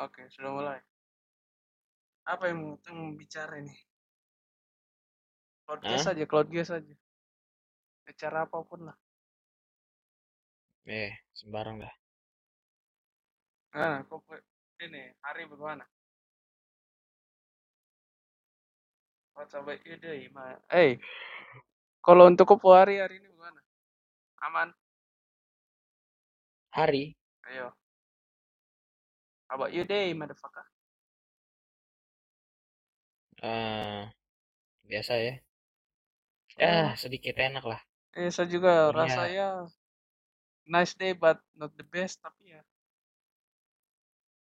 Oke, sudah mulai. Apa yang mau bicara ini? Cloud Hah? saja, cloud saja. Acara apa pun lah. Eh, sembarang dah. Nah, kok ini hari bagaimana? What's about you day, man? Eh, kalau untuk kopo hari hari ini bagaimana? Aman? Hari? Ayo. How about you day, motherfucker? Uh, biasa ya. Ya, oh. sedikit enak lah. Eh, saya juga Punya... rasanya nice day but not the best tapi ya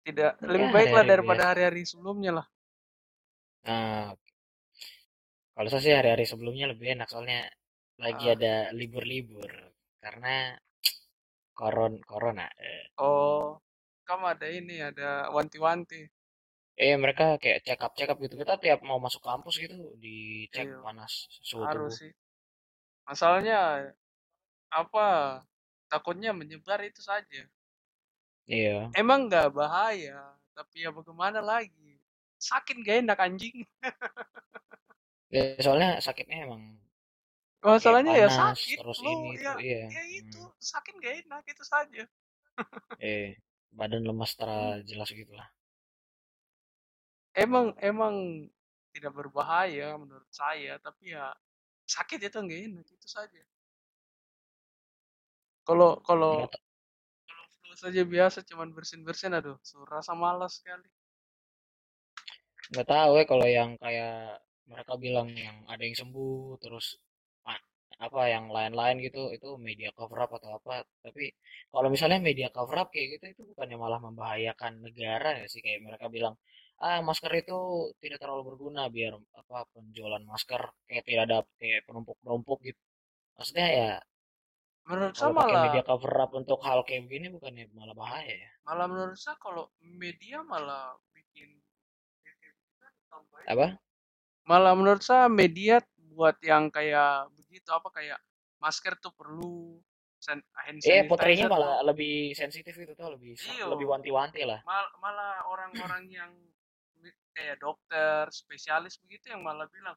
tidak ya, lebih baik lah daripada hari-hari sebelumnya lah. Nah, kalau saya sih hari-hari sebelumnya lebih enak soalnya lagi ah. ada libur-libur karena koron corona. Eh. Oh, kamu ada ini ada wanti-wanti. Eh mereka kayak check up check up gitu kita tiap mau masuk kampus gitu dicek iya. panas suhu Harus sih. Masalahnya apa takutnya menyebar itu saja. Iya. Emang nggak bahaya, tapi ya bagaimana lagi? Sakit gak enak anjing. ya, soalnya sakitnya emang Masalahnya ya sakit terus lo, ini ya, iya. ya itu hmm. sakit gak enak itu saja. eh badan lemas secara jelas gitu lah. Emang emang tidak berbahaya menurut saya, tapi ya sakit itu nggak enak itu saja. Kalau kalau kalau flu saja biasa cuman bersin-bersin aduh, so, rasa malas sekali. Nggak tahu ya kalau yang kayak mereka bilang yang ada yang sembuh terus apa yang lain-lain gitu itu media cover up atau apa. Tapi kalau misalnya media cover up kayak gitu itu bukannya malah membahayakan negara ya sih? Kayak mereka bilang ah masker itu tidak terlalu berguna biar apa penjualan masker kayak tidak ada kayak penumpuk-penumpuk gitu. Maksudnya ya menurut saya malah media cover up untuk hal kayak begini bukannya malah bahaya ya? Malah menurut saya kalau media malah bikin apa? Malah menurut saya media buat yang kayak begitu apa kayak masker tuh perlu hand eh putrinya malah lebih sensitif itu tuh lebih Iyo. lebih wanti-wanti lah Mal, malah orang-orang yang kayak dokter spesialis begitu yang malah bilang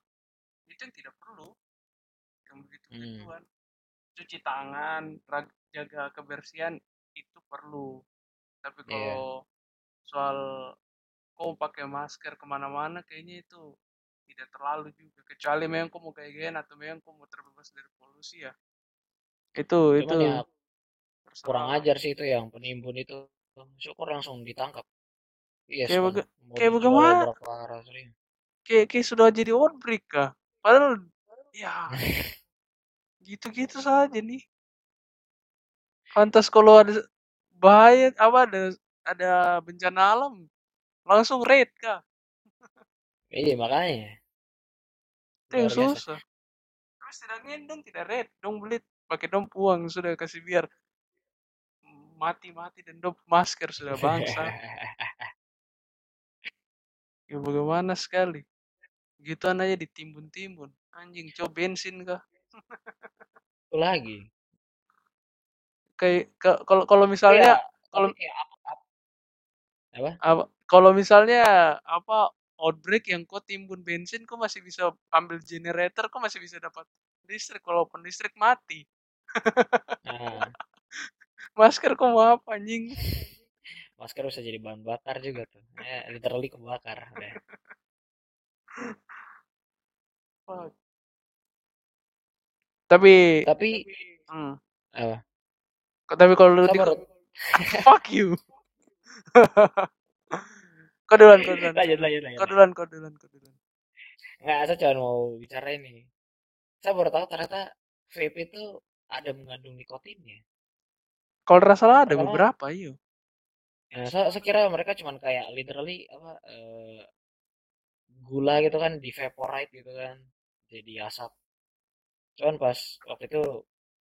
itu yang tidak perlu yang begitu begituan hmm. cuci tangan jaga kebersihan itu perlu tapi iya. kalau yeah. soal kau pakai masker ke mana-mana kayaknya itu tidak terlalu juga kecuali memang kau mau kayak gini atau memang kau mau terbebas dari polusi ya itu Cuman itu ya, kurang ajar sih itu yang penimbun itu syukur langsung ditangkap Iya, kayak baga kayak bagaimana? Kayak kayak sudah jadi outbreak kah? Padahal ya gitu-gitu saja nih. Pantas kalau ada bahaya apa ada ada bencana alam langsung raid kah? Iya makanya. Yang susah. Terus tidak dong tidak raid, dong beli pakai dong uang sudah kasih biar mati-mati dan dong masker sudah bangsa. Ya bagaimana sekali. Gituan aja ditimbun-timbun. Anjing, coba bensin kah? Lagi. Kayak kalau kalau misalnya kalau apa? apa? Kalau misalnya apa outbreak yang kau timbun bensin, kau masih bisa ambil generator, kau masih bisa dapat listrik. Walaupun listrik mati. Nah. Masker kau mau apa anjing? masker bisa jadi bahan bakar juga tuh ya literally kebakar deh. tapi tapi hmm. apa tapi kalau lu fuck you kau duluan kau duluan lanjut lanjut lanjut kau duluan kau duluan kau duluan nggak saya cuma mau bicara ini saya baru tahu ternyata vape itu ada mengandung nikotinnya kalau rasa ada beberapa iya Nah, saya, saya kira mereka cuman kayak literally apa uh, gula gitu kan di vaporite gitu kan jadi asap. Cuman pas waktu itu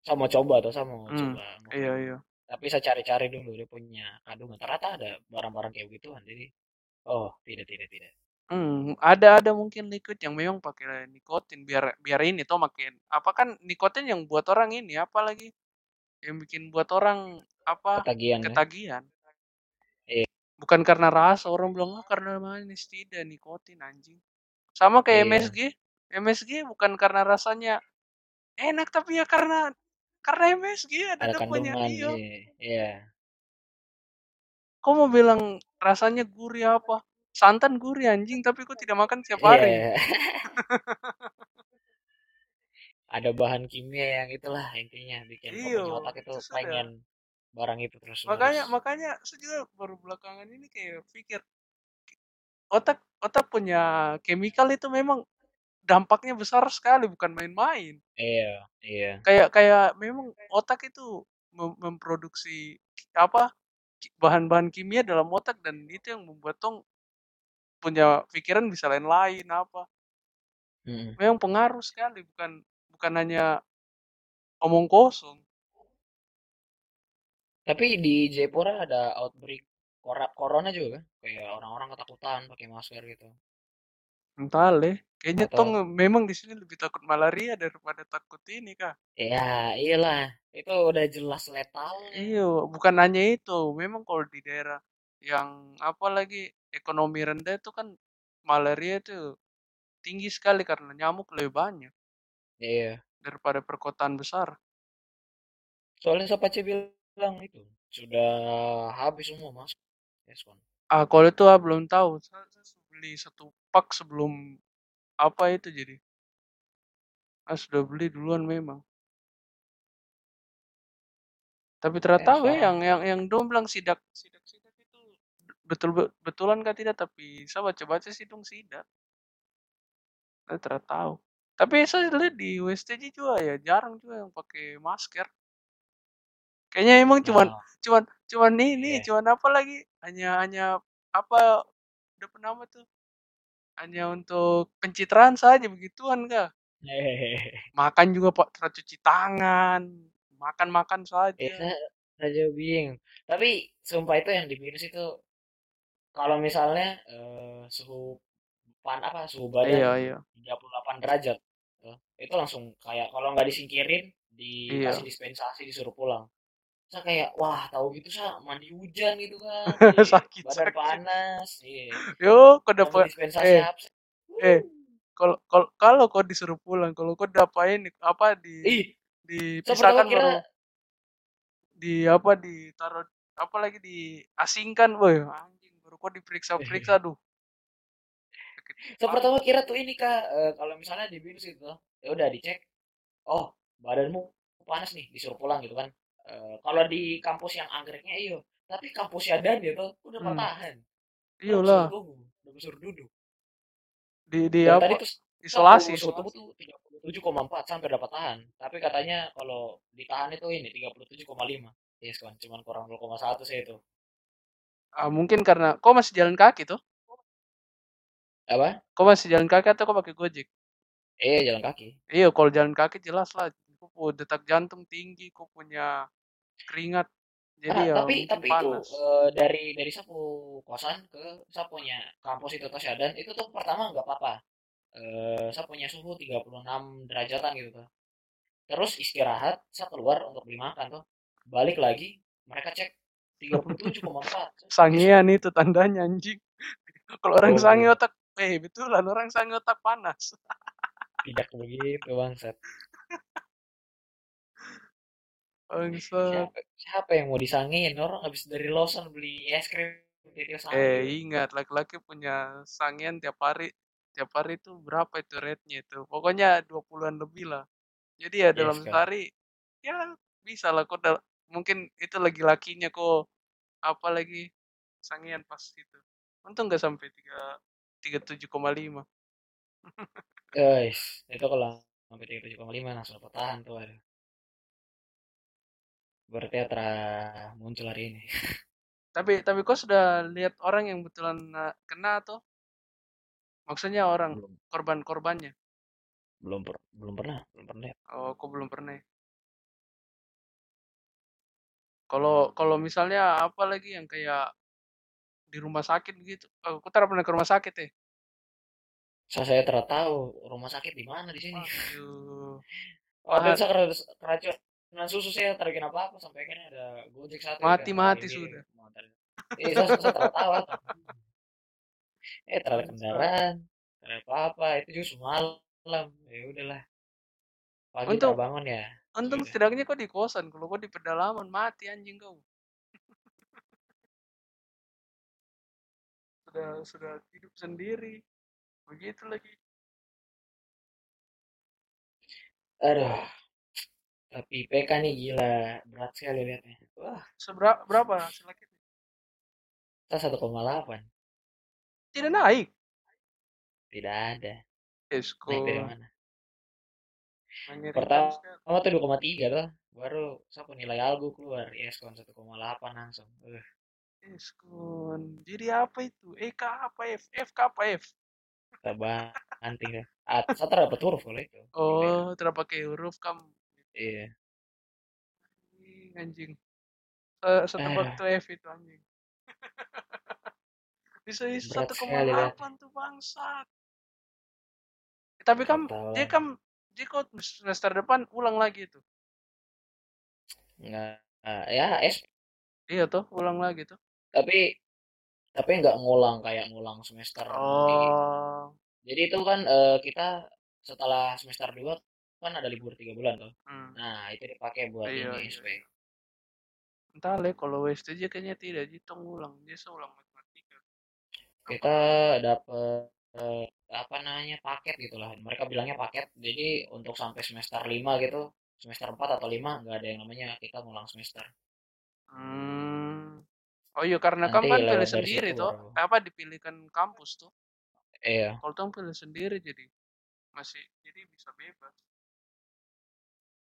saya mau coba atau saya mau hmm, coba. Iya iya. Tapi saya cari-cari dulu dia punya kandungan. Ternyata ada barang-barang kayak gituan. Jadi oh tidak tidak tidak. Hmm, ada ada mungkin liquid yang memang pakai nikotin biar biar ini tuh makin apa kan nikotin yang buat orang ini apa lagi yang bikin buat orang apa ketagihan ketagihan. Ya? bukan karena rasa orang bilang ah karena manis tidak nikotin anjing sama kayak Iya. MSG MSG bukan karena rasanya enak tapi ya karena karena MSG ada, Ada kandungan. iya Iya. Kau mau bilang rasanya gurih apa santan gurih anjing tapi kau tidak makan tiap Iya. hari Ada bahan kimia yang itulah intinya bikin Iyo, otak itu itu sudah. pengen barang itu terus makanya makanya saya juga baru belakangan ini kayak pikir otak otak punya chemical itu memang dampaknya besar sekali bukan main-main Iya. Iya. kayak kayak memang otak itu mem- memproduksi apa bahan-bahan kimia dalam otak dan itu yang membuat tong punya pikiran bisa lain-lain apa Mm-mm. memang pengaruh sekali bukan bukan hanya omong kosong Tapi di Jayapura ada outbreak kora- corona juga kan? Kayak orang-orang ketakutan pakai masker gitu. Entah leh kayaknya Atau- tong memang di sini lebih takut malaria daripada takut ini kah Ya, iyalah. Itu udah jelas letal. iya bukan hanya itu memang kalau di daerah yang apa lagi ekonomi rendah itu kan malaria itu tinggi sekali karena nyamuk lebih banyak Iya. daripada perkotaan besar Soalnya Sapace bilang itu sudah habis semua masker. Yes, kan? Ah, kalau itu ah, belum tahu. Beli satu pak sebelum apa itu jadi. Ah, sudah beli duluan memang. Tapi ternyata Eh, eh, yang yang yang dong bilang sidak sidak sidak itu betul betulan kah tidak tapi saya baca baca sih dong sidak. Saya tidak tahu. Tapi saya lihat di WSTJ juga ya jarang juga yang pakai masker. Kayaknya emang cuman Nah, cuman cuman ini Iya. cuman apa lagi hanya hanya apa udah penama tuh hanya untuk pencitraan saja begituan kah hehehe. makan juga pak terus cuci tangan makan makan Ya, saja saya juga bingung. Tapi sumpah itu yang di virus itu kalau misalnya eh, suhu pan apa suhu badan iya iya 38 derajat tuh, itu langsung kayak kalau nggak disingkirin Iya. dikasih dispensasi disuruh pulang saya kayak wah tahu gitu saya mandi hujan gitu kan Iya, Sakit, badan sakit. panas iya yo kau dapat eh, eh kalau kalau kalau kau disuruh pulang kalau kau dapain apa di ih pertama dipisahkan kira di apa ditaruh apa lagi diasingkan boy anjing baru kau diperiksa periksa aduh saya pertama kira tuh ini kak eh, kalau misalnya di virus gitu ya udah dicek oh badanmu panas nih disuruh pulang gitu kan Eh, kalau di kampus yang anggreknya iyo tapi kampusnya dan gitu udah Hmm. udah disuruh tunggu udah disuruh duduk. Di di dan apa? tadi tuh isolasi suhu tubuh tuh 37,4 sampai dapat tahan tapi katanya kalau ditahan itu ini 37,5 yes kan cuman kurang 0,1 sih itu. Ah, mungkin karena kau masih jalan kaki tuh? Apa? Kau masih jalan kaki atau kau pakai gojek? Eh jalan kaki. Iya kalau jalan kaki jelas lah punya detak jantung tinggi kau punya keringat jadi Ah, ya tapi tapi itu panas. eh, dari dari sapu kosan ke sapunya kampus itu Tosyadan itu tuh pertama nggak apa-apa. Eh saya punya suhu 36 derajatan gitu tuh. Terus istirahat saya keluar untuk beli makan tuh. Balik lagi mereka cek 37,4 sangean itu tandanya anjing. Kalau orang Oh, sange otak eh betulan orang sange otak panas. Tidak begitu bangsat bangsat. Siapa, siapa yang mau disangin? Orang habis dari Lawson beli es krim eh ingat laki-laki punya sangean tiap hari. Tiap hari itu berapa itu rate-nya itu? Pokoknya 20-an lebih lah. Jadi ya Yes, dalam Kak. sehari ya bisa lah kok mungkin itu lagi lakinya kok apa lagi sangean pas itu. Untung nggak sampai tiga tiga tujuh koma lima. Guys itu kalau sampai 37,5 langsung dapat tahan tuh ada berarti telah muncul hari ini. Tapi tapi kok sudah lihat orang yang betulan uh, kena tuh maksudnya orang belum. korban-korbannya? Belum per- belum pernah belum pernah oh kok belum pernah ya? kalau kalau misalnya apa lagi yang kayak di rumah sakit gitu? Oh, aku tak pernah ke rumah sakit ya? Saya saya tidak tahu rumah sakit di mana di sini. Aduh. oh dan saya kerac- keracunan susu saya terkena apa apa sampai akhirnya ada gojek satu Mati, yang mati sudah. eh saya, saya tertawa eh terlalu kendaraan terlalu apa apa itu juga semalam ya udahlah pagi Untung terbangun ya untung sudah setidaknya kau di kosan, kalau kau di pedalaman mati anjing kau. Sudah sudah hidup sendiri. Begitu lagi. aduh tapi PK nih gila berat sekali lihatnya wah Seberapa berapa kita satu koma delapan Tidak naik. tidak ada Esko naik dari mana sekali. pertama tuh dua koma tiga tuh baru siapa nilai algo keluar yes kon satu koma delapan langsung uh, Eskon. Jadi apa itu? EK apa F? F K apa F? kita banting deh ah saya dapat huruf kalau itu Oh, tidak pakai huruf kam. Iya Ih, Anjing. Se- Setebak aduh tuh F itu anjing. Bisa satu koma delapan tuh bangsat. Tapi tahu dia kam dia kok semester depan ulang lagi tuh. nggak ah, ya es Iya tuh, ulang lagi tuh. tapi tapi nggak ngulang kayak ngulang semester Oh. jadi itu kan eh, kita setelah semester 2 kan ada libur tiga bulan tuh Hmm. nah itu dipakai buat Iya, ini iya. SP Entah le, kalau WSTJ kayaknya tidak, jadi tong ulang. Dia seulang matematika. Kita dapet eh, apa namanya paket gitulah mereka bilangnya paket jadi untuk sampai semester 5 gitu semester 4 atau 5 nggak ada yang namanya kita ngulang semester Hmm. Oh iya, karena kamu nanti kan pilih sendiri situ baru Apa dipilihkan kampus tuh. iya Kalau tong pilih sendiri jadi masih jadi bisa bebas.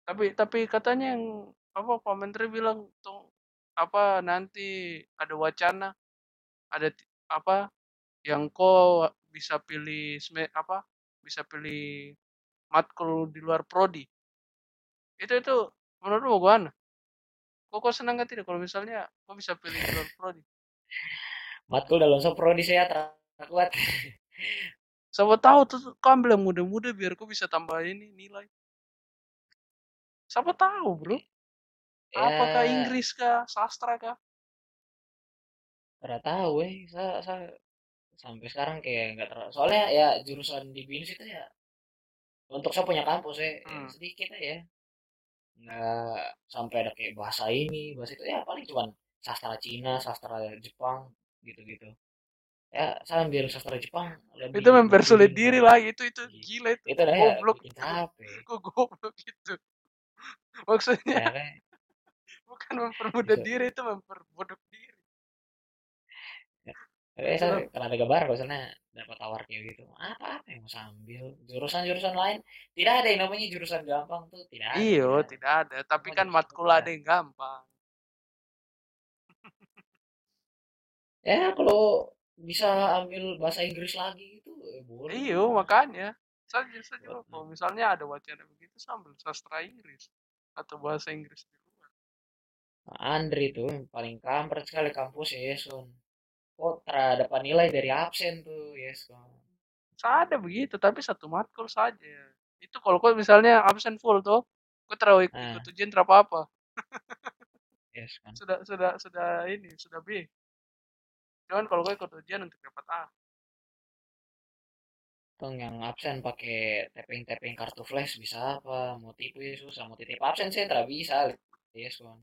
Tapi tapi katanya yang apa Pak Menteri bilang tuh apa nanti ada wacana ada apa yang kau bisa pilih apa bisa pilih matkul di luar prodi. Itu itu menurutmu gimana? Kok kau senang gak tidak kalau misalnya kau bisa pilih di luar prodi? matkul dalam soprodi saya tak kuat Siapa tahu tuh kau ambil yang muda-muda biar kau bisa tambah ini nilai. Siapa tahu bro? Apakah ya Inggris kah? Sastra kah? pernah tahu eh saya, saya sampai sekarang kayak nggak terlalu soalnya ya jurusan di BINUS itu ya untuk saya punya kampus ya, ya Hmm. sedikit aja ya. nggak sampai ada kayak bahasa ini bahasa itu ya paling cuman sastra Cina sastra Jepang gitu-gitu ya saya ambil sastra Jepang Itu lebih mempersulit lebih diri lagi itu itu Gitu. gila itu. itu ya Goblok bikin itu. capek Kok goblok itu? Maksudnya ya kan bukan mempermudah bisa diri itu memperbodoh diri. Eh, Itu saya pernah ada gambar sana dapat tawar kayak gitu. Apa apa yang mau sambil jurusan-jurusan lain tidak ada yang namanya jurusan gampang tuh tidak ada iyo tidak ada. tidak ada. Tapi Semua kan matkul ada yang gampang. Ya kalau bisa ambil bahasa Inggris lagi gitu eh, boleh Iyo makanya. Saya juga Buat kalau misalnya ada wacana begitu sambil sastra Inggris atau bahasa Inggris di luar. Andri tuh yang paling kampret sekali kampus ya Yeson. Kok terdapat nilai dari absen tuh Yeson. Saya ada begitu, tapi satu matkul saja. Itu kalau kau misalnya absen full tuh, kau terlalu ikut, Nah, ujian terapa apa. Yeson. Sudah sudah sudah ini sudah B. Cuman kalau kau ikut ujian untuk dapat A. Tong yang absen pakai tapping-tapping kartu flash bisa apa? Mau tipu ya susah. Mau titip absen sih tidak bisa. Yeson.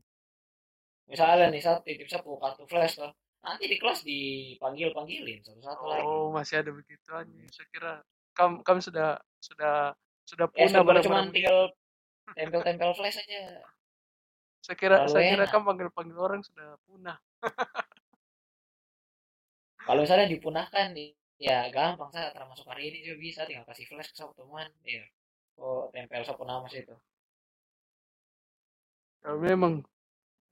Misalnya nih saat titip sapu kartu flash tuh. Nanti di kelas dipanggil-panggilin satu-satu lagi. Oh, masih ada begitu aja. Saya kira kamu kamu sudah sudah sudah Ya punah sebenarnya cuma barang-barang begitu. tinggal tempel-tempel flash aja. Saya kira saya kira enak. kamu panggil-panggil orang sudah punah. Kalau misalnya dipunahkan nih, ya gampang saya termasuk hari ini juga bisa tinggal kasih flash ke satu teman. Iya. Oh, tempel sapu nama situ. Ya, memang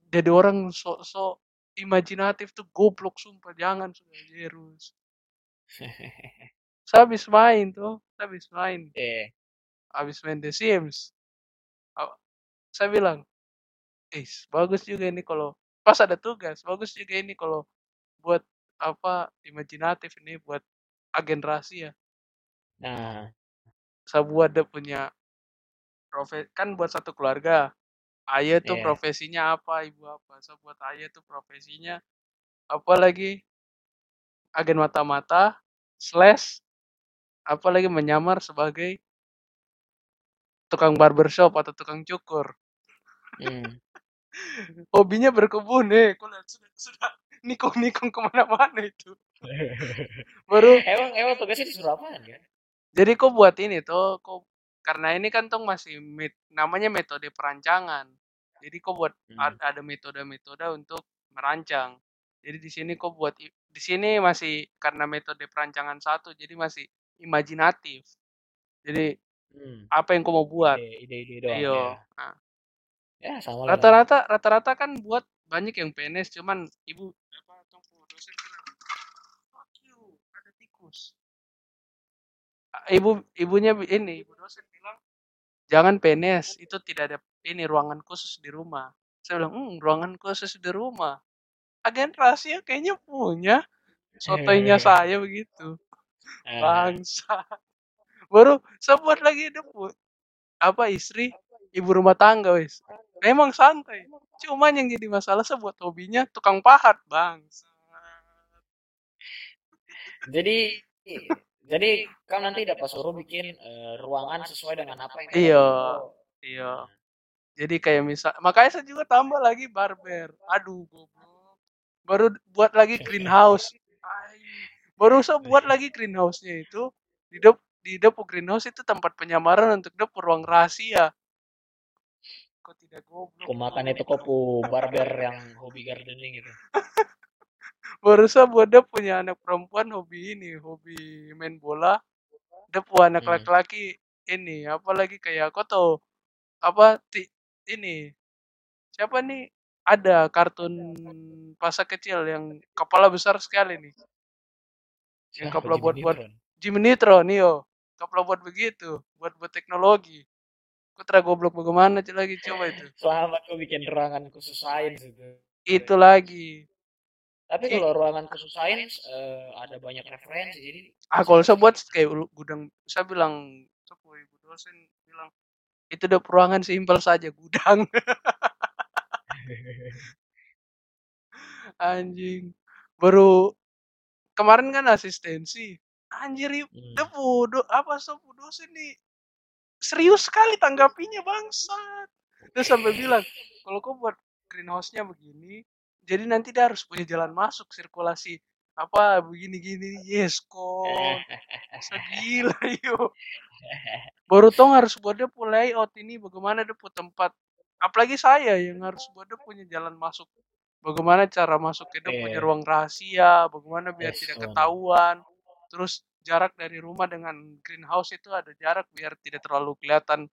jadi orang sok-sok imajinatif tuh goblok sumpah jangan sudah Jerus. Saya habis main tuh, saya habis main, eh, habis main The Sims. Saya bilang, eh bagus juga ini kalau pas ada tugas, bagus juga ini kalau buat apa imajinatif ini buat agen rahasia. nah, Saya buat dia punya profesi kan buat satu keluarga. Ayah tuh iya. profesinya apa, ibu apa. Saya buat ayah tuh profesinya apalagi agen mata-mata slash apalagi menyamar sebagai tukang barbershop atau tukang cukur Hmm. hobinya berkebun eh kok lihat sudah sudah nikung nikung ke mana-mana itu baru emang emang tugasnya disuruh apaan ya? jadi kok buat ini tuh kok karena ini kan tuh masih met, namanya metode perancangan jadi kok buat Hmm. ad- ada metode-metode untuk merancang jadi di sini kok buat di sini masih karena metode perancangan satu jadi masih imajinatif jadi Hmm. apa yang kau mau buat Ide- ide-ide doang iyo ya. Nah, Ya sama rata-rata rata-rata kan buat banyak yang PNS cuman ibu apa tunggu dosen bilang fuck you ada tikus Ah, ibu ibunya ini. Ibu dosen bilang jangan PNS itu tidak ada ini ruangan khusus di rumah. Saya bilang hmm, ruangan khusus di rumah. Agen rahasia kayaknya punya sotoinya saya begitu. Eh, bangsa. Baru saya buat lagi depu apa istri ibu rumah tangga wis. Memang santai. Cuman yang jadi masalah saya buat hobinya tukang pahat bangsa. Jadi jadi kamu nanti dapat suruh bikin eh, ruangan sesuai dengan apa yang Iya. iya. Jadi kayak misal makanya saya juga tambah lagi barber. Aduh goblok. Baru buat lagi greenhouse. Baru saya buat lagi greenhouse-nya itu di dep di depo greenhouse itu tempat penyamaran untuk depo ruang rahasia. Kok tidak goblok Aku makan itu kopu barber yang hobi gardening itu. Baru saya buat dia punya anak perempuan hobi ini hobi main bola. Dia punya anak Hmm. laki-laki ini apalagi kayak kau tahu apa ti, ini siapa nih ada kartun masa kecil yang kepala besar sekali nih. Yang Siapa? kepala buat buat? Jimmy Neutron yo kepala buat begitu buat buat teknologi. Kau terlalu goblok bagaimana lagi? Coba itu. Selamat kau bikin ruangan khusus sains itu. itu lagi Tapi kalau ruangan khusus sains eh, ada banyak referensi jadi ah kalau saya buat kayak gudang saya bilang sepuh ibu dosen bilang itu udah ruangan simpel saja gudang. Anjing. Baru kemarin kan asistensi anjir Hmm. depu do, apa sepuh dosen nih? Serius sekali tanggapinya bangsat. Dia sampai bilang kalau kau buat greenhouse-nya begini jadi nanti dia harus punya jalan masuk sirkulasi apa begini gini yes kok segila yuk baru tong harus buat dia mulai out ini bagaimana dia punya tempat. Apalagi saya yang harus buat dia punya jalan masuk. Bagaimana cara masuk ke dia punya Iya. ruang rahasia bagaimana biar Yes, tidak ketahuan. Terus jarak dari rumah dengan greenhouse itu ada jarak biar tidak terlalu kelihatan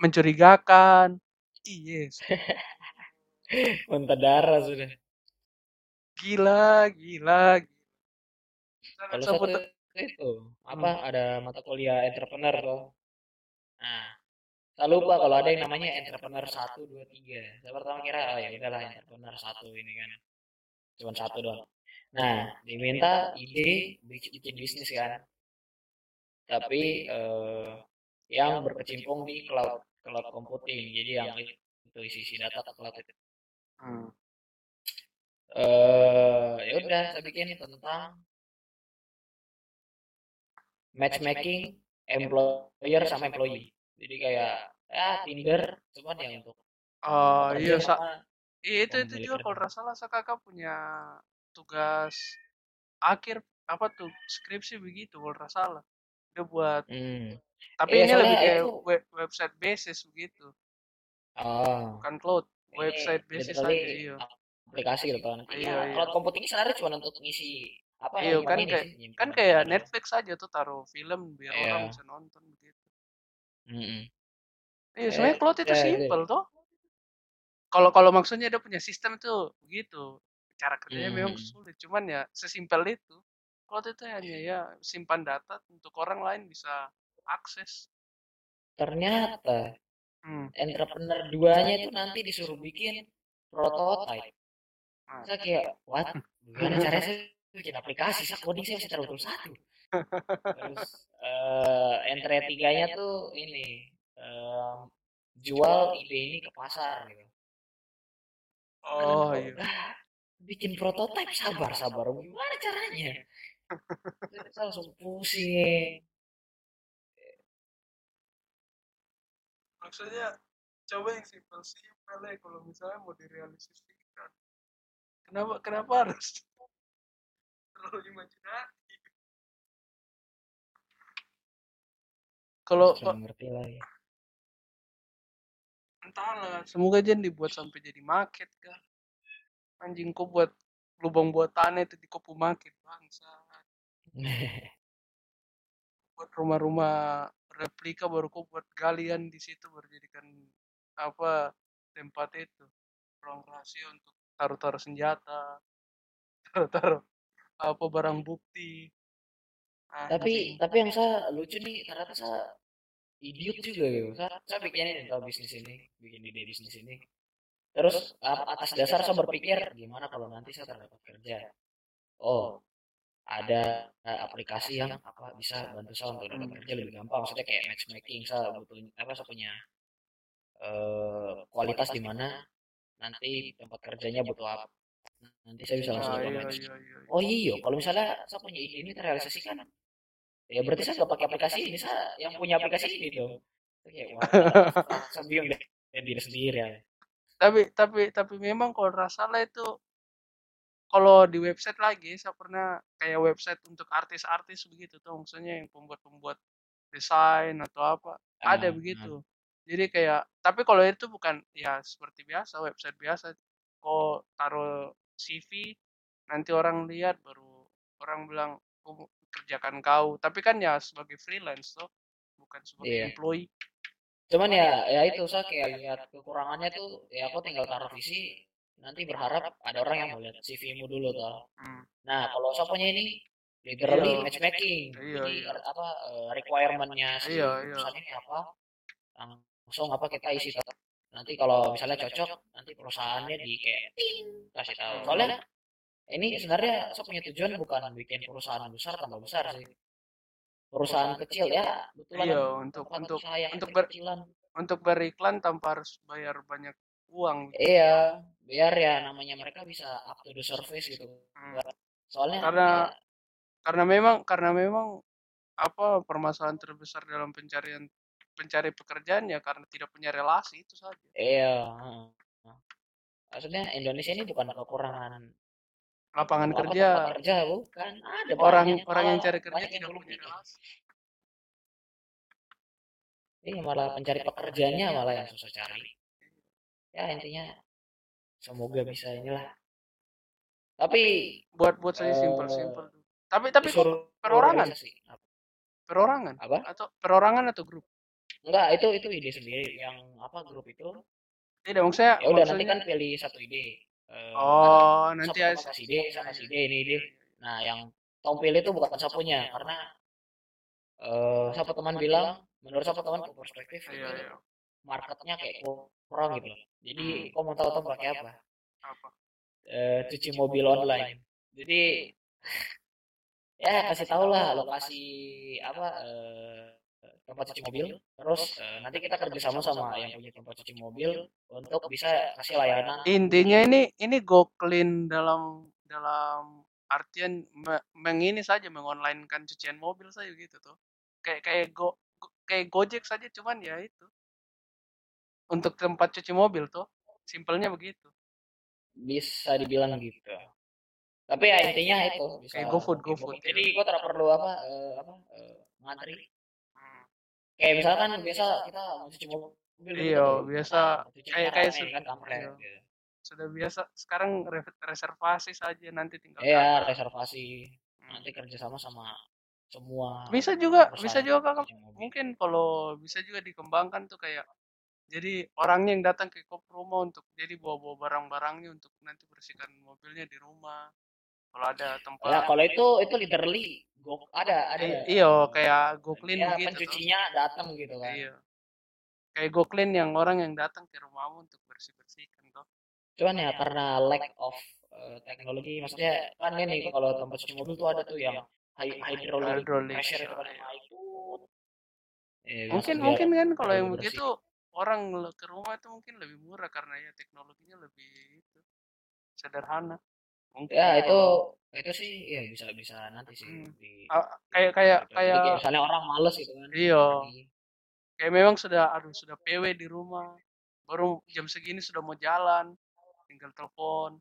mencurigakan. Yes muntah darah sudah. gila gila, gila. Kalau satu itu apa ada mata kuliah entrepreneur tuh. Nah, saya lupa kalau ada yang namanya entrepreneur satu dua tiga. Saya pertama kira oh ya udahlah entrepreneur satu ini kan. Cuman satu doang. Nah, diminta ide bikin, bikin bisnis kan. Tapi eh, yang berkecimpung di cloud cloud computing. Jadi yang itu isi isi data ke cloud itu. Hmm. eh ya udah saya bikin tentang matchmaking employer sama employee. Jadi kayak ya Tinder cuman ya untuk oh iya sa- Iya itu itu juga kalau nggak salah saya kakak punya tugas akhir apa tuh skripsi begitu kalau nggak salah. Dia buat hmm. tapi Iya, ini lebih kayak itu- web, website basis begitu. Oh. Bukan cloud website literally aja iya aplikasi gitu kan Iya, iya, iya. cloud computing sebenarnya cuma untuk ngisi apa iya kan kayak kan kayak data. Netflix aja tuh taruh film biar Iya. orang bisa nonton begitu Mm-mm. iya Eh, sebenarnya cloud itu ya, itu. simple toh kalau kalau maksudnya dia punya sistem tuh begitu cara kerjanya memang Hmm. sulit cuman ya sesimpel itu cloud itu hanya ya simpan data untuk orang lain bisa akses ternyata Hmm. entrepreneur duanya itu nanti disuruh bikin prototype Ah. saya kayak what? Gimana caranya saya bikin aplikasi? Saya coding saya masih terlalu satu. Terus eh entry tiganya tuh ini em, jual ide ini ke pasar gitu. Oh iya. bikin prototipe sabar sabar gimana caranya? Saya langsung pusing maksudnya coba yang simpel simpel ya kalau misalnya mau direalisasikan. Kenapa kenapa harus? terlalu imajinasi kalau ngerti lah ya. Entahlah. Semoga aja dibuat sampai jadi market kah? Anjing kok buat lubang buatannya itu di kopu market bangsa buat rumah-rumah replika baru kok buat galian di situ berjadikan apa tempat itu. Ruang rahasia untuk taruh-taruh senjata taruh-taruh apa barang bukti. Tapi tapi yang saya lucu nih ternyata saya idiot juga gitu. Saya, saya bikin ini tahu bisnis ini bikin ide bisnis ini. Terus atas dasar saya berpikir gimana kalau nanti saya terdapat kerja? Oh ada aplikasi yang apa bisa bantu saya untuk dapat kerja lebih gampang. Maksudnya kayak matchmaking saya butuh apa saya punya uh, kualitas di mana nanti tempat kerjanya butuh apa. Nanti saya bisa langsung ah, iya, iya, iya, oh iya. kalau misalnya saya punya ide ini terrealisasikan ya berarti saya nggak pakai aplikasi ini saya yang punya aplikasi ini dong. Kayak wah saya bingung deh diri sendiri ya. Tapi tapi tapi memang kalau rasalah itu kalau di website lagi saya pernah kayak website untuk artis-artis begitu tuh maksudnya yang pembuat-pembuat desain atau apa uh, ada begitu uh. jadi kayak tapi kalau itu bukan ya seperti biasa website biasa kok taruh CV nanti orang lihat baru orang bilang oh, kerjakan kau tapi kan ya sebagai freelance tuh bukan sebagai yeah. employee cuman ya ya itu saya kayak lihat kekurangannya tuh ya aku tinggal taruh visi nanti berharap ada orang yang mau lihat CV-mu dulu tuh hmm. nah kalau saya punya ini literally iya. matchmaking iya, jadi iya. apa uh, requirementnya si iya, iya. ini apa langsung apa kita isi tuh nanti kalau misalnya cocok nanti perusahaannya di kayak kasih tahu soalnya ini sebenarnya saya punya tujuan bukan bikin perusahaan besar tambah besar sih perusahaan kecil ya betul iya untuk untuk untuk ber, untuk beriklan tanpa harus bayar banyak uang gitu. iya biar ya namanya mereka bisa up to the service gitu. Hmm. soalnya karena ya, karena memang karena memang apa permasalahan terbesar dalam pencarian pencari pekerjaan ya karena tidak punya relasi itu saja. Iya maksudnya Indonesia ini bukan kekurangan lapangan kerja. kerja bukan. Ada orang orang yang cari kerja tidak punya relasi. Ini malah pencari pekerjaannya malah yang susah cari. Ya intinya semoga bisa inilah. Tapi buat buat saya uh, simpel simpel tapi tapi kok perorangan? perorangan? Apa? Atau perorangan atau grup? Enggak itu itu ide sendiri. Yang apa grup itu? Tidak maksudnya ya udah nanti kan pilih satu ide. Uh, oh, nanti ada kasih ide, saya kasih ide ini ide. Nah, yang Tom pilih itu bukan sapunya karena uh, siapa teman bilang, menurut siapa teman perspektif iya, iya. marketnya kayak kurang gitu. Jadi, hmm. kau mau tahu Tom pakai apa? Apa? Uh, cuci mobil online. Jadi ya kasih tahu lah lokasi apa uh, tempat cuci mobil terus uh, nanti kita kerja sama sama yang punya tempat cuci mobil untuk bisa kasih layanan intinya ini ini go clean dalam dalam artian me, mengini saja mengonlinekan cucian mobil saja gitu tuh kayak kayak go, go kayak gojek saja cuman ya itu untuk tempat cuci mobil tuh simpelnya begitu. Bisa dibilang gitu. Tapi ya intinya itu bisa kayak GoFood GoFood. Jadi gua tidak perlu apa uh, apa uh, ngantri. Kayak misalkan biasa kita mau cuci mobil iya biasa kayak kayak sudah kan iya. Gitu. sudah biasa sekarang reservasi saja nanti tinggal iya reservasi. Hmm. nanti kerjasama sama semua bisa juga bisa juga kan mungkin kalau bisa juga dikembangkan tuh kayak jadi orangnya yang datang ke kop rumah untuk jadi bawa-bawa barang-barangnya untuk nanti bersihkan mobilnya di rumah. Kalau ada tempat ya kalau itu itu literally go ada ada. Iya kayak go clean ya, gitu pencucinya datang gitu kan. Iya. Kayak go clean yang orang yang datang ke rumahmu untuk bersih bersihkan toh. Cuman ya karena lack of uh, teknologi maksudnya kan ini kalau tempat cuci mobil tuh ada tuh yang hydraulic, pressure itu kan itu. Ya, mungkin mungkin kan kalau yang begitu orang ke rumah itu mungkin lebih murah karena ya teknologinya lebih itu sederhana. Mungkin ya itu itu sih ya bisa bisa nanti sih Hmm. di kayak kayak kayak misalnya orang males gitu kan iya. kayak memang sudah aduh sudah PW di rumah baru jam segini sudah mau jalan tinggal telepon.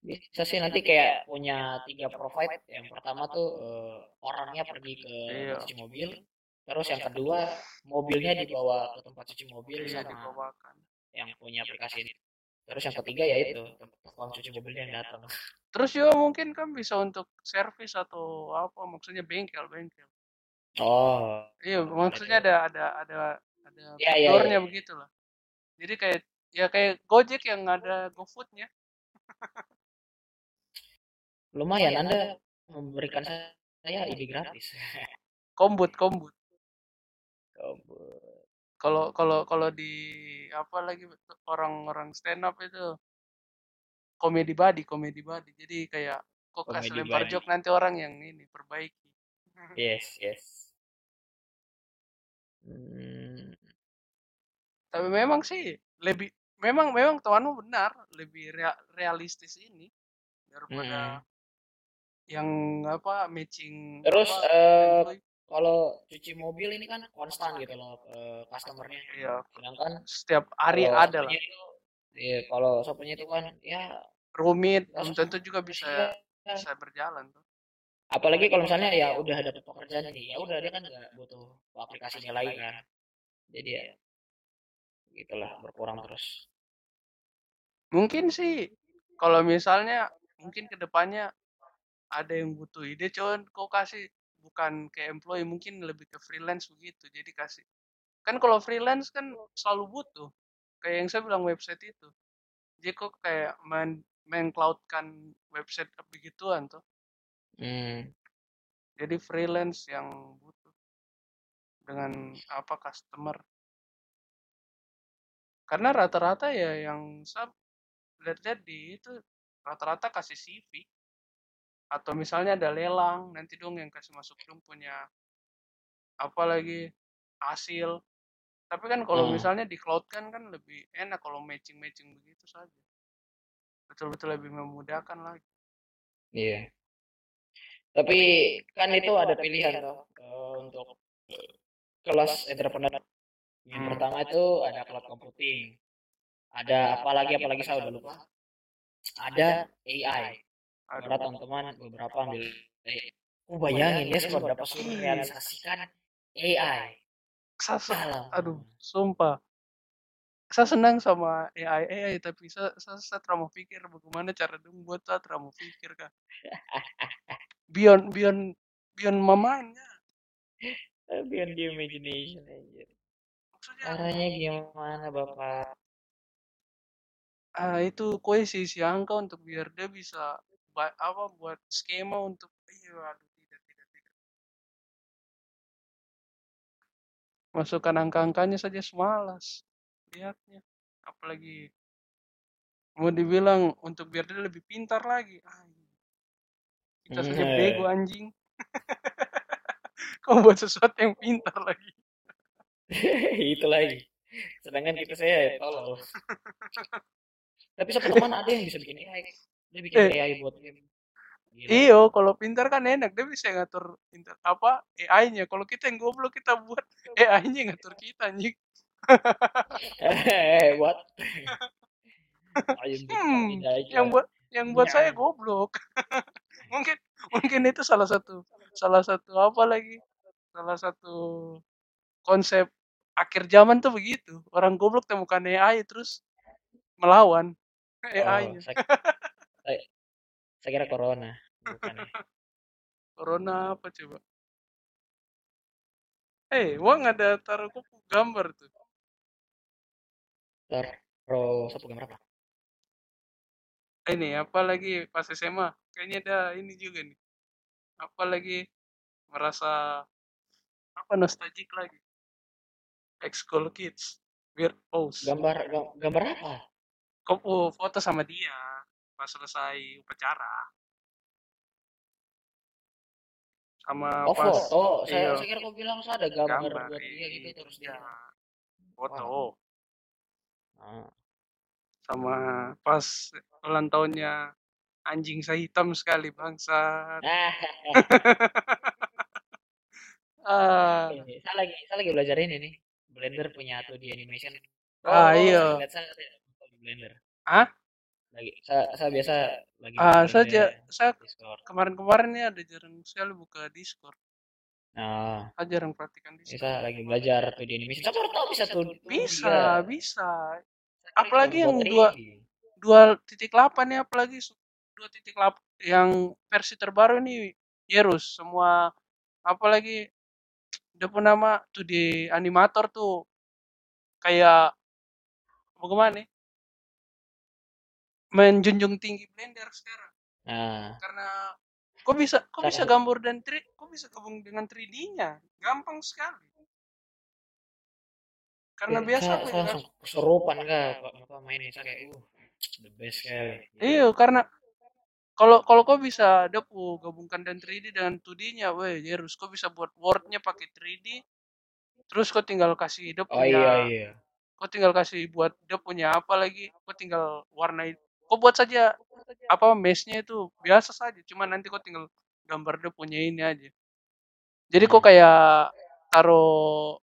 Bisa sih nanti kayak punya tiga provide. Yang pertama tuh eh, orangnya pergi ke Iya. cuci mobil terus yang kedua mobilnya dibawa ke tempat cuci mobil bisa sama dibawakan. yang punya aplikasi ini. terus yang ketiga ya itu tukang cuci mobilnya yang datang. Terus juga mungkin kan bisa untuk servis atau apa maksudnya bengkel bengkel. Oh iya maksudnya ada ada ada ada Iya, iya, fiturnya iya. begitu lah jadi kayak ya kayak Gojek yang ada GoFoodnya. Lumayan anda memberikan saya ide gratis. Kombut kombut kalau kalau kalau di apa lagi orang-orang stand up itu? Komedi body komedi body. Jadi kayak kok kasih lempar joke nanti orang yang ini perbaiki. Yes yes. Hmm, tapi memang sih lebih memang memang tuanmu benar lebih rea- realistis ini daripada yang apa matching Terus, apa, employee. Kalau cuci mobil ini kan konstan gitu loh eh, customernya. Iya, sedangkan setiap hari ada lah. iya kalau shopnya itu kan ya rumit belum tentu juga bisa iya. bisa berjalan tuh. Apalagi kalau misalnya ya udah dapat pekerjaan nih ya udah dia kan nggak butuh aplikasinya lagi kan. Jadi ya gitulah berkurang terus. Mungkin sih kalau misalnya mungkin ke depannya ada yang butuh ide cuman kau kasih bukan ke employee mungkin lebih ke freelance begitu. Jadi kasih kan kalau freelance kan selalu butuh kayak yang saya bilang website itu. Jadi kok kayak main main cloudkan website begituan tuh. Hmm. jadi freelance yang butuh dengan apa customer. Karena rata-rata ya yang saya lihat-lihat di itu rata-rata kasih CV atau misalnya ada lelang nanti dong yang kasih masuk dong punya apa lagi hasil. Tapi kan kalau Hmm. misalnya di cloud kan kan lebih enak kalau matching matching begitu saja. Betul-betul lebih memudahkan lagi. Iya. Tapi kan itu ada pilihan tuh eh, untuk kelas entrepreneur. Yang Hmm. pertama itu ada cloud computing. Ada apalagi apalagi saya udah lupa. ada AI Aduh teman-teman beberapa ambil AI. Aku bayangin ya kalau dapat suruh realisasikan AI. saya, aduh sumpah saya senang sama AI AI tapi saya saya, saya terlalu pikir bagaimana cara dong buat saya terlalu pikir kak beyond beyond beyond my mind ya. Beyond the imagination aja. maksudnya Caranya gimana Bapak? ah itu kue isi angka untuk biar dia bisa ba- apa buat skema untuk iya aduh tidak tidak tidak masukkan angka-angkanya saja semalas lihatnya apalagi mau dibilang untuk biar dia lebih pintar lagi ah, kita saja Hmm. bego anjing kau buat sesuatu yang pintar lagi itu lagi. Sedangkan kita saya tolol. Tapi siapa teman ada yang bisa bikin AI. Dia bikin Eh. AI buat game. Gila. iyo kalau pintar kan enak dia bisa ngatur pintar apa AI-nya kalau kita yang goblok kita buat AI-nya ngatur kita anjing Eh, what? Bikin Hmm, yang buat yang buat Ya. saya goblok mungkin mungkin itu salah satu salah satu apa lagi salah satu konsep akhir zaman tuh begitu orang goblok temukan AI terus melawan Oh, AI-nya saya, saya kira corona. Bukan ya. corona apa coba eh Wang ada taruh kupu gambar tuh Taruh siapa gambar apa? ini apa lagi pas SMA kayaknya ada ini juga nih apa lagi merasa apa nostalgic lagi ex-school kids weird pose Gambar gam- gambar apa? Kau foto sama dia pas selesai upacara sama Oh, pas foto. Saya, iya, saya kira kau bilang saya ada gambar, gambar buat dia gitu iya, terus dia. foto Ah, sama pas ulang tahunnya Anjing saya hitam sekali bangsa. Ah, saya lagi saya lagi belajar ini nih. Blender punya 2D animation. ah Oh, iya. lihat saya di Blender. Ah? Lagi saya, saya biasa lagi Ah, saya Discord. kemarin-kemarin nih ada jarang sekali buka Discord. Nah, Saya jarang perhatikan ini Discord. saya lagi belajar 2D animation. Saya baru tahu bisa tuh. Bisa, bisa. Saya Apalagi yang dua 3D. dua titik delapan ya apalagi dua titik delapan yang versi terbaru ini Yerus semua apalagi dia pun nama tuh di animator tuh kayak bagaimana nih menjunjung tinggi Blender sekarang Nah, karena kok bisa kok bisa gambar dan 3 kok bisa gabung dengan 3D-nya gampang sekali karena saya, biasa saya, aku kesurupan kak pak apa main kayak uh the best sekali. Gitu. iya karena kalau kalau kau bisa depu gabungkan dan 3D dengan 2D-nya, weh, Jerus, kau bisa buat Word-nya pakai 3D, terus kau tinggal kasih dia Oh punya, iya iya. kau tinggal kasih buat dia punya apa lagi, kau tinggal warnai, kau buat saja apa mesh-nya itu biasa saja, cuma nanti kau tinggal gambar dia punya ini aja. Jadi kok Hmm. kayak taruh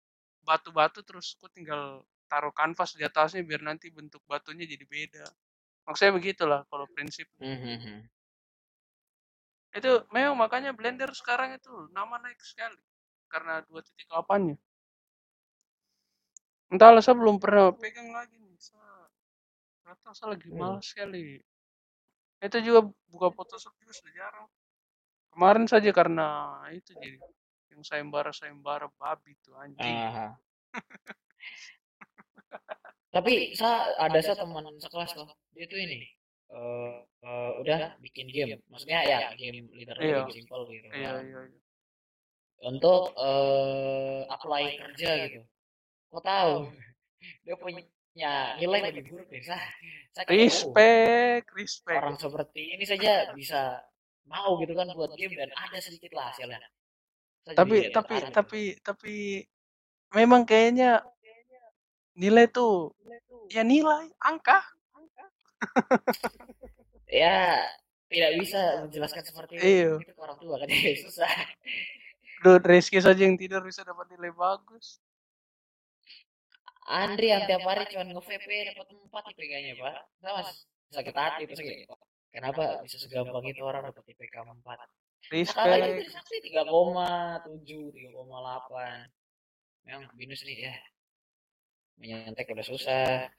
batu-batu terus kau tinggal taruh kanvas di atasnya biar nanti bentuk batunya jadi beda. Maksudnya begitulah kalau prinsip. Hmm, hmm. Itu memang makanya Blender sekarang itu nama naik sekali karena 2.8-nya. Entahlah saya belum pernah pegang lagi tahu saya lagi Hmm. malas sekali. Itu juga buka Photoshop juga sudah jarang. Kemarin saja karena itu jadi yang sayembara sayembara babi tuh anjing. Tapi saya ada saya teman sekelas tuh. Dia tuh ini eh eh, udah bikin game. Maksudnya ya game literally Iya. game simple gitu. Iya kan. iya iya. Untuk eh apply kerja gitu. Kok tahu? Dia punya nilai lebih buruk dari saya. Saya oh, Respect, respect. orang seperti ini saja bisa mau gitu kan buat game dan ada sedikit lah hasilnya. Saya Tapi jadi tapi tertarik. tapi tapi memang kayaknya nilai tuh ya nilai angka ya tidak bisa menjelaskan seperti itu. Iya. Itu ke orang tua kan jadi susah. Duh, Rizky saja yang tidur bisa dapat nilai bagus. Andri yang tiap hari cuma nge-VP dapat 4 IPK-nya, Pak. Masih sakit hati terus "Oh, kenapa bisa segampang itu orang dapat IPK 4? Sekarang itu Respect. dari saksi 3,7, 3,8. Memang binus nih ya. Menyantek udah susah.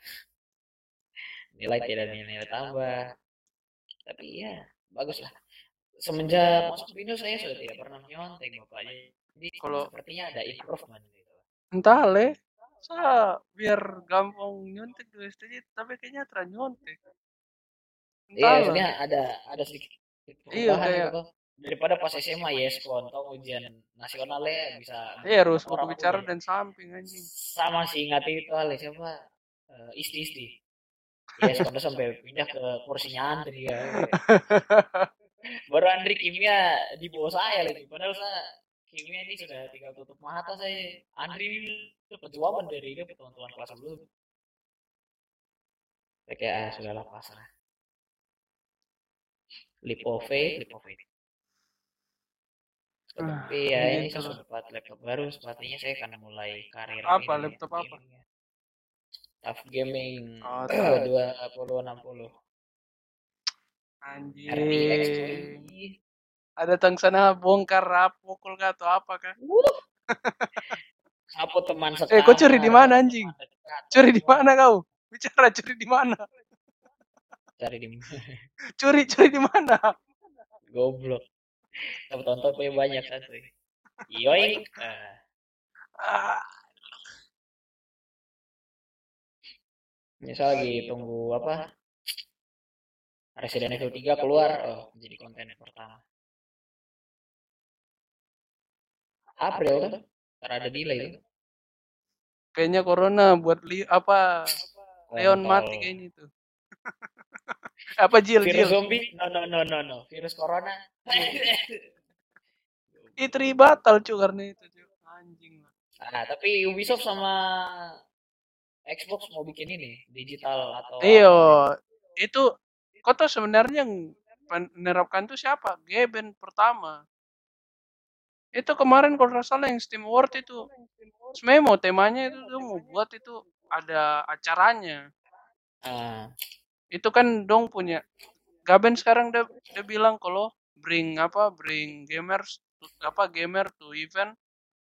Nilai tidak ada nilai tambah. Tapi ya, bagus lah. Semenjak masuk binus saya sudah tidak pernah menyontek, Bapak. Jadi Kalau- sepertinya ada improvement gitu. Entah le, saya biar gampang nyontek dua STJ, tapi kayaknya terang nyontek. Iya, Entahlah. maksudnya ada ada sedikit Iya, perubahan kayak- gitu. Daripada pas SMA yes kon, tau ujian nasionalnya bisa Iya harus bicara punya. dan samping anjing. sama sih ingat itu ale siapa Eh, isti isti yes kon sampai pindah ke kursinya Andri ya baru Andri kimia di bawah saya lagi padahal saya kimia ini sudah tinggal tutup mata saya Andri ini jawaban dari dia teman-teman kelas sebelum Saya kayak ah sudahlah pasrah leap of faith leap of faith Ah, tapi ya ini saya lah. sudah dapat laptop baru sepertinya saya akan mulai karir Apa, ini, laptop apa? ya. Tough Gaming Oh, dua puluh enam puluh Anjing. RTX Ada tang sana bongkar rap, pukul kah atau apa kah? Sapu teman Eh, kau curi di mana, anjing? Curi di mana kau? Bicara curi di mana? Cari di mana? Curi curi di mana? Goblok. Tapi tonton punya banyak satu. Yoink. Ah, ini saya lagi tunggu apa? Resident Evil 3 keluar. Oh, jadi konten yang pertama. April kan? Ada delay kan? kayaknya corona buat li apa Leon Kontol. mati kayaknya itu. apa Jil Virus Jil? zombie? No, no, no, no, no. Virus corona? Itu batal cu karena itu cu. Anjing lah. Nah, tapi Ubisoft sama Xbox mau bikin ini digital atau Iya, itu kok tuh sebenarnya ng- menerapkan tuh siapa? Geben pertama. Itu kemarin kalau nggak salah yang Steam Award itu mau temanya itu tuh mau buat itu ada acaranya. Ah, Itu kan dong punya Gaben sekarang dia, dia bilang kalau bring apa bring gamers to, apa gamer to event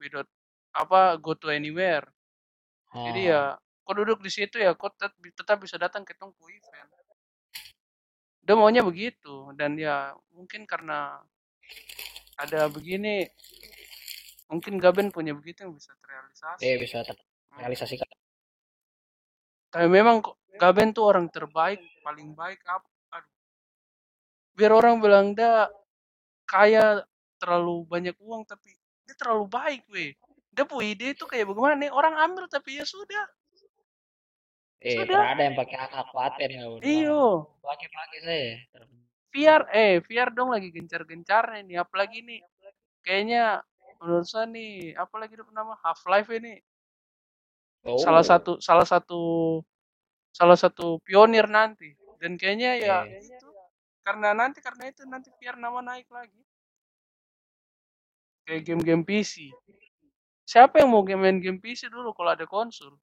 without apa go to anywhere. Jadi ah, ya kau duduk di situ ya kau tetap, tetap bisa datang ke tungku event. Dia maunya begitu dan ya mungkin karena ada begini mungkin Gaben punya begitu yang bisa terrealisasi. dia bisa terrealisasikan. Tapi memang Gaben tuh orang terbaik, paling baik apa? Aduh. Biar orang bilang dia kaya terlalu banyak uang tapi dia terlalu baik, weh. Dia punya ide itu kayak bagaimana nih? Orang ambil tapi ya sudah. Eh, Sudah. ada yang pakai hak paten nggak udah. Iyo. Pakai-pakai saya. VR eh VR dong lagi gencar-gencarnya nih apalagi nih kayaknya menurut saya nih apalagi itu nama Half Life ini Oh, salah satu salah satu salah satu pionir nanti. Dan kayaknya ya Iya. itu karena nanti karena itu nanti VR nama naik lagi. Kayak game-game PC siapa yang mau game main game PC dulu kalau ada konsol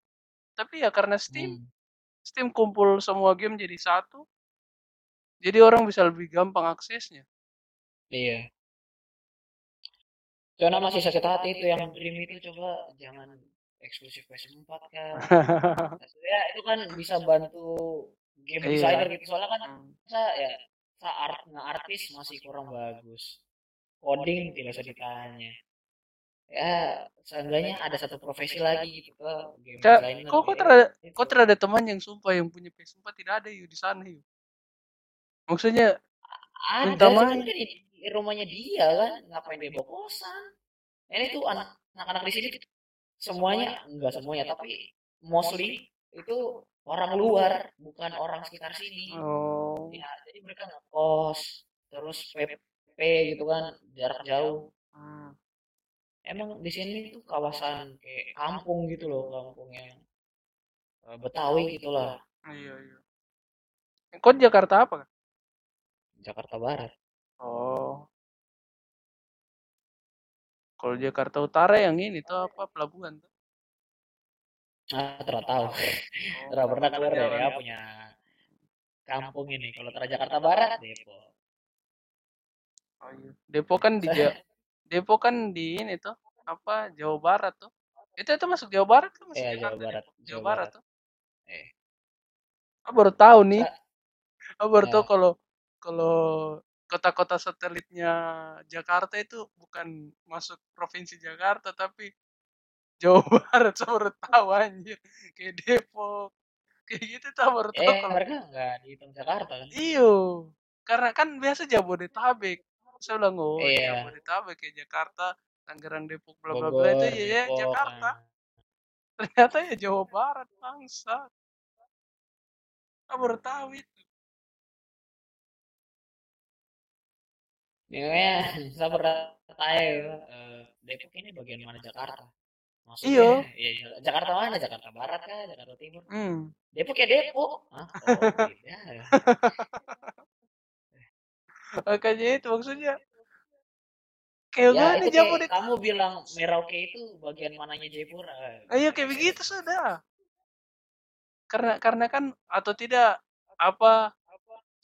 tapi ya karena Steam Hmm. Steam kumpul semua game jadi satu jadi orang bisa lebih gampang aksesnya Iya. Cuma masih sakit hati itu yang Dream itu coba jangan eksklusif PS4 kan. Ya itu kan bisa bantu game Iya. designer gitu soalnya kan masa ya sa art artis masih kurang bagus. Coding tidak usah ditanya. Ya, seenggaknya ada satu profesi lagi gitu ke game designer. kok kok ya. terada Itu. kok terada teman yang sumpah yang punya PS4 tidak ada yuk di sana yuk maksudnya ada minta cuman kan di, rumahnya dia kan ngapain dia bawa kosan. Ini tuh anak anak-anak di sini tuh semuanya enggak semuanya tapi mostly itu orang luar bukan orang sekitar sini. oh Ya, jadi mereka ngekos terus PP gitu kan jarak jauh. Hmm. Emang di sini tuh kawasan kayak kampung gitu loh, kampung yang eh, Betawi gitulah, iya iya kok di Jakarta apa Jakarta Barat. oh. Kalau Jakarta Utara yang ini tuh apa pelabuhan tuh? Ah, tidak tahu. oh Tidak pernah keluar orang ya. punya kampung ini. Kalau terus Jakarta Barat, Depok. oh iya. Depok kan di Depok kan di ini tuh apa Jawa Barat tuh. Itu itu masuk Jawa Barat kan masuk Eh, Jawa Barat, Jawa Jawa Barat tuh? Eh, aku baru tahu nih. Aku baru tahu kalau kalau kota-kota satelitnya Jakarta itu bukan masuk provinsi Jakarta tapi Jawa Barat saya baru tahu anjir kayak Depok kayak gitu tuh baru tahu eh, kalau mereka nggak dihitung Jakarta kan? iyo karena kan biasa Jabodetabek saya bilang oh Iya, Jabodetabek kayak Jakarta Tangerang Depok bla bla bla itu ya, ya Depok. Jakarta ah. ternyata ya Jawa Barat bangsa saya baru tahu itu Ya, saya pernah tanya gitu, eh, Depok ini bagian mana Jakarta? Maksudnya, iyo ya, Ja- Jakarta mana? Jakarta Barat kah? Jakarta Timur? hmm. Depok ya Depok. Hah? Oh, ya. makanya itu maksudnya kayak Ya, kayak Jabodetabek kamu bilang Merauke itu bagian mananya Jayapura. ayo kayak begitu sudah karena karena kan atau tidak apa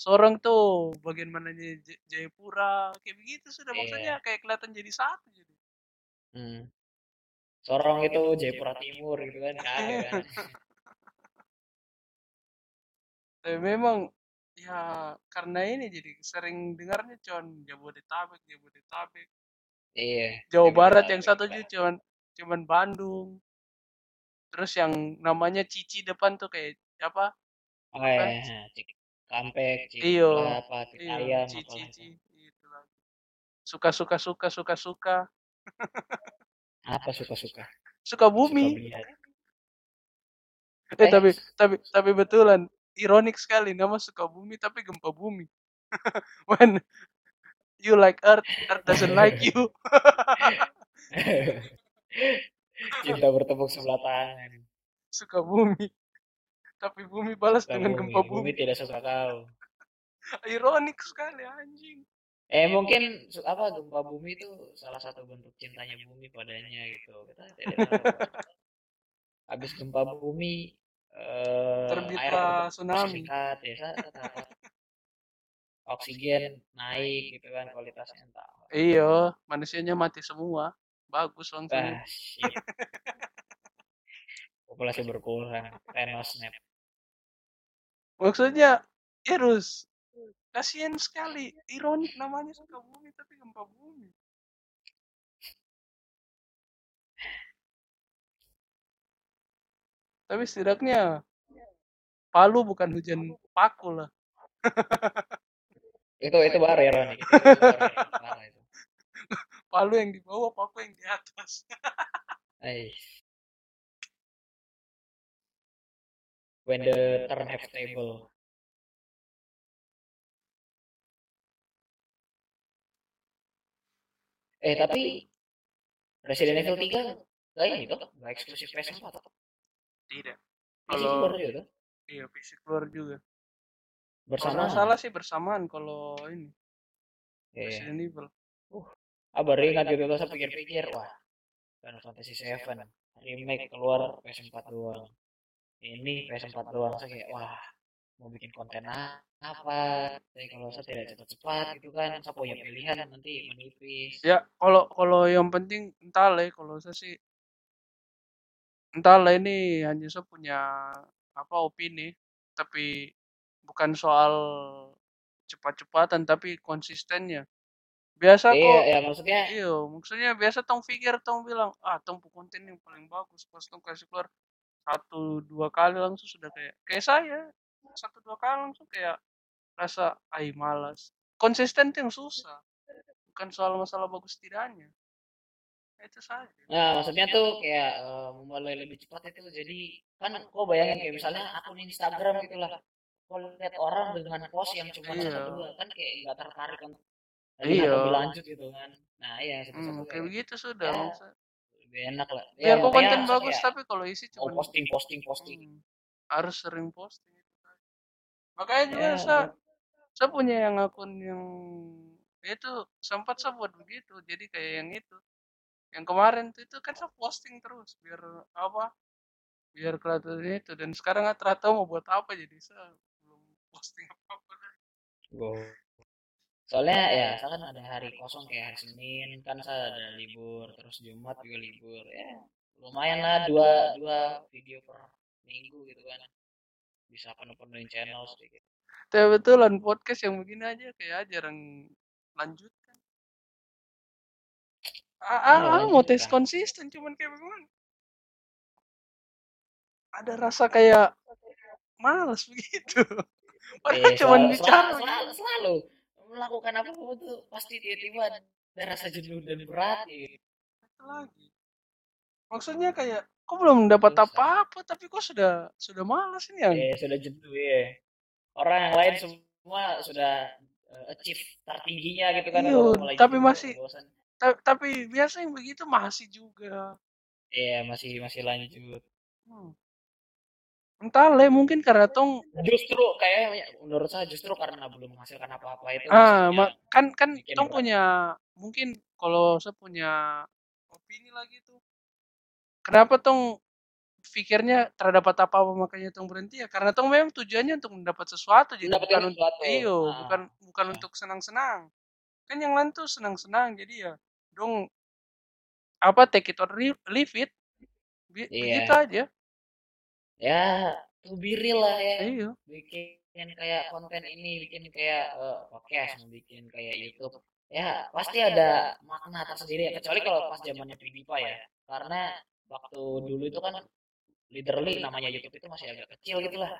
seorang tuh bagian mananya J- Jayapura kayak begitu sudah maksudnya Iya. kayak kelihatan jadi satu jadi. Hmm. Sorong itu Jayapura Timur gitu kan, kagak kan. tapi memang ya karena ini jadi sering dengarnya cuman Jabodetabek Jabodetabek. Iya, Jawa Barat yang satu juga cuman cuman Bandung. Terus yang namanya Cici depan tuh kayak apa? Oh apa? ya, cik kampek, iyo apa, ayam Cici suka suka suka suka suka. Apa suka-suka? suka? Suka bumi. beliat. eh Eh, tapi tapi tapi betulan ironik sekali nama suka bumi tapi gempa bumi. When you like earth earth doesn't like you. Cinta bertepuk sebelah tangan. suka bumi tapi bumi balas Suka dengan bumi, gempa bumi bumi. tidak suka kau. ironik sekali anjing. Eh mungkin apa gempa bumi itu salah satu bentuk cintanya bumi padanya gitu. Kita tidak tahu. Habis gempa bumi eh, air terbitlah tsunami. meningkat ya oksigen naik gitu kan kualitasnya entah iya manusianya mati semua. Bagus langsung shit. populasi berkurang. Thanos snap maksudnya Irus kasihan sekali ironik namanya suka bumi tapi gempa bumi. Tapi setidaknya Palu bukan hujan paku lah. itu itu baru ironik itu, itu baru ironik. Parah itu. Palu yang di bawah paku yang di atas. When the turn have table eh tapi Resident Evil 3 Gak ini tuh, gak eksklusif PS4 tuh. tidak PC Kalau- keluar juga tuh. iya fisik keluar juga kalau Bersama. nggak salah sih bersamaan kalau ini Iya. Resident Evil Ah, baru ingat gitu tuh, saya pikir-pikir, wah, Final Fantasy 7 remake keluar PS4 doang. Ini PS4 doang, saya kayak, wah, mau bikin konten apa? Tapi kalau saya tidak cepat-cepat gitu kan, saya punya pilihan nanti menipis. ya kalau kalau yang penting entah lah ya, kalau saya sih entah lah ini hanya saya punya apa opini tapi bukan soal cepat-cepatan tapi konsistennya biasa Iya, kok ya maksudnya, iya maksudnya biasa tong pikir tong bilang ah tong konten yang paling bagus pas tong kasih keluar satu dua kali langsung sudah kayak kayak saya satu dua kali langsung kayak rasa ay malas konsisten itu yang susah bukan soal masalah bagus tidaknya itu saja nah maksudnya tuh kayak eh, memulai lebih cepat itu jadi kan kok bayangin kayak misalnya akun Instagram gitu lah. Kok lihat orang dengan post yang cuma Iya. satu dua kan kayak nggak tertarik untuk Iya. lebih lanjut gitu kan. Nah iya satu-satu hmm, kayak kayak begitu sudah Ya, lebih enak lah. biar Ya, kok konten bagus kayak, tapi kalau isi oh cuma posting posting posting. Hmm, harus sering posting itu tadi. makanya juga Ya, saya saya punya yang akun yang itu sempat saya buat begitu jadi kayak yang itu yang kemarin tuh itu kan saya posting terus biar apa biar kelihatan itu dan sekarang nggak ternyata mau buat apa jadi saya belum posting apa apa Wow. Soalnya ya, saya kan ada hari kosong kayak hari Senin kan saya ada libur, terus Jumat juga libur. Ya, lumayan lah dua dua. video per minggu gitu kan. Bisa penuh-penuhin channel sedikit. tapi betulan podcast yang begini aja kayak jarang lanjutkan. Ah, ah, Iya, ah, mau tes konsisten cuman kayak bagaimana ada rasa kayak malas begitu. Padahal Eh, cuman selalu, bicara selalu, selalu, selalu melakukan apa pun tuh pasti tiba-tiba ada rasa jenuh dan berat gitu. begitu lagi maksudnya kayak kok belum dapat apa-apa tapi kok sudah sudah malas ini yang Eh, sudah jenuh ya. Orang yang lain semua sudah eh, achieve tertingginya gitu kan. Orang mulai tapi jenuh, masih-. Ta- tapi biasa yang begitu masih juga Iya, masih masih lanjut. Hmm. Entah lah mungkin karena tong Justru kayak menurut saya justru karena belum menghasilkan apa-apa itu ah ma- kan kan tong berat. punya mungkin kalau saya punya opini lagi tuh kenapa tong pikirnya terdapat apa-apa makanya tong berhenti ya karena tong memang tujuannya untuk mendapat sesuatu jadi bukan untuk sesuatu. iyo Ah, bukan bukan Ah. untuk senang-senang kan yang lain tuh senang-senang jadi ya dong apa take it or leave it Iya. begitu aja ya to be real lah ya. iya Bikin kayak konten ini, bikin kayak eh, podcast, bikin kayak YouTube. Ya, pasti ada makna tersendiri ya. Kecuali kalau pas zamannya PewDiePie ya. Karena waktu dulu itu kan literally namanya YouTube itu masih agak kecil gitu lah.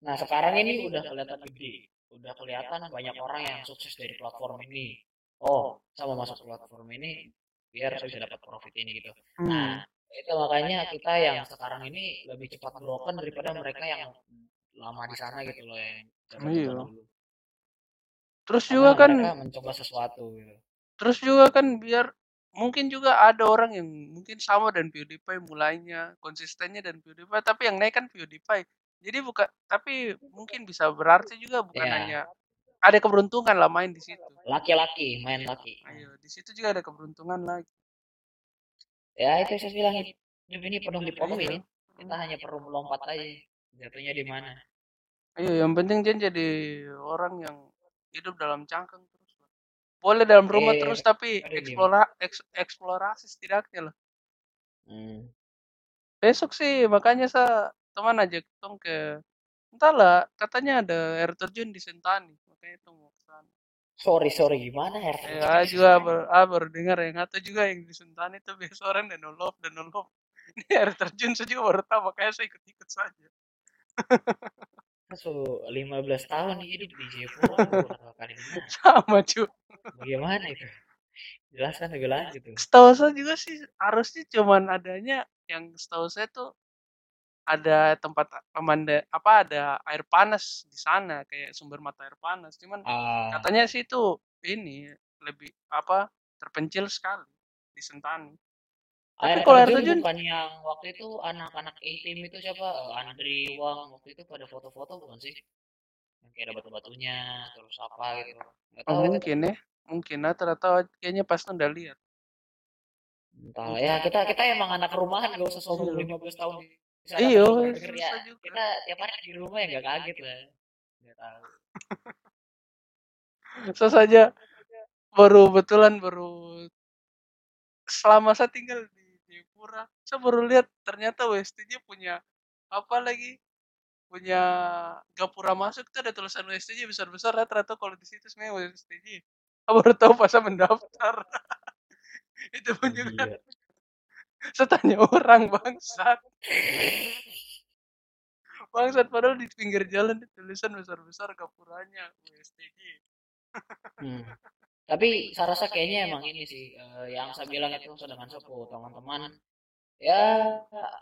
Nah, sekarang ini udah kelihatan gede. Udah kelihatan banyak orang yang sukses dari platform ini. Oh, sama masuk platform ini biar saya bisa dapat profit ini gitu. Hmm. Nah, itu makanya kita yang sekarang ini lebih cepat broken daripada mereka yang lama di sana gitu loh yang Iya. dulu. terus Karena juga kan mencoba sesuatu gitu. terus juga kan biar mungkin juga ada orang yang mungkin sama dan PewDiePie mulainya konsistennya dan PewDiePie tapi yang naik kan PewDiePie jadi bukan tapi mungkin bisa berarti juga bukan Ya. hanya ada keberuntungan lah main di situ laki-laki main laki ayo di situ juga ada keberuntungan lagi ya itu saya bilang hidup ini penuh Iya. ini kita hanya perlu melompat aja jatuhnya di mana ayo yang penting Jen jadi orang yang hidup dalam cangkang terus boleh dalam rumah Eh, terus tapi eksplora eks- eksplorasi setidaknya lah hmm. besok sih makanya saya teman ajak tong ke entahlah katanya ada air terjun di Sentani makanya tong mau ke sana sorry sorry gimana ya? Ah, juga ber, ah, baru dengar yang atau juga yang di Sentani itu biasa orang dan nolop dan nolop ini air terjun saya juga baru tahu makanya saya ikut-ikut saja. So 15 tahun hidup di berapa kali mana? sama cu. Bagaimana itu? Jelaskan lebih lanjut tuh. Setahu saya juga sih harusnya cuman adanya yang setahu saya tuh ada tempat pemanda apa ada air panas di sana kayak sumber mata air panas. Cuman ah. katanya sih itu ini lebih apa terpencil sekali di Sentani. Air Tapi kalau air terjun bukan yang waktu itu anak-anak A-team itu siapa? Andri Wang waktu itu pada foto-foto bukan sih? Yang kayak ada batu-batunya terus apa gitu. Nggak oh, tahu itu mungkin ya mungkin. Lah ternyata kayaknya pas udah lihat. Entah ya kita kita emang anak rumahan gak usah sombong Iya. 15 tahun Iya, Kita tiap hari di rumah ya gak kaget lah nggak tahu. Saya saja. Baru betulan baru selama saya tinggal di Jayapura saya baru lihat ternyata WSTJ punya apa lagi punya gapura masuk tuh ada tulisan WSTJ besar-besar ya ternyata kalau di situ sebenarnya WSTJ saya baru tahu pas saya mendaftar. Itu pun juga Gila. saya tanya orang bangsat. Bangsat padahal di pinggir jalan di tulisan besar-besar gapuranya WSTJ Hmm. Tapi saya rasa kayaknya emang ini sih eh, yang saya bilang itu sedangkan sepuh teman-teman. ya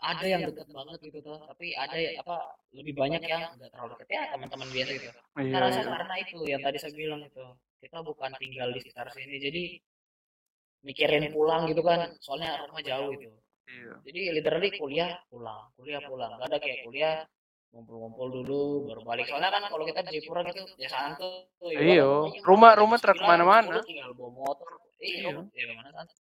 ada yang dekat banget gitu tuh tapi ada ya, apa lebih banyak yang nggak terlalu dekat ya teman-teman biasa gitu. Saya iya, rasa iya. karena itu yang tadi saya bilang itu kita bukan tinggal di sekitar sini. Jadi mikirin pulang gitu kan soalnya rumah jauh gitu iya. jadi literally kuliah pulang kuliah pulang gak ada kayak kuliah ngumpul-ngumpul dulu baru balik soalnya kan kalau kita di Jayapura gitu ya santuy Iya, Pokoknya rumah- rumah truk 9, ke mana-mana. 10 tinggal bawa motor iya Iya. ya ke mana santai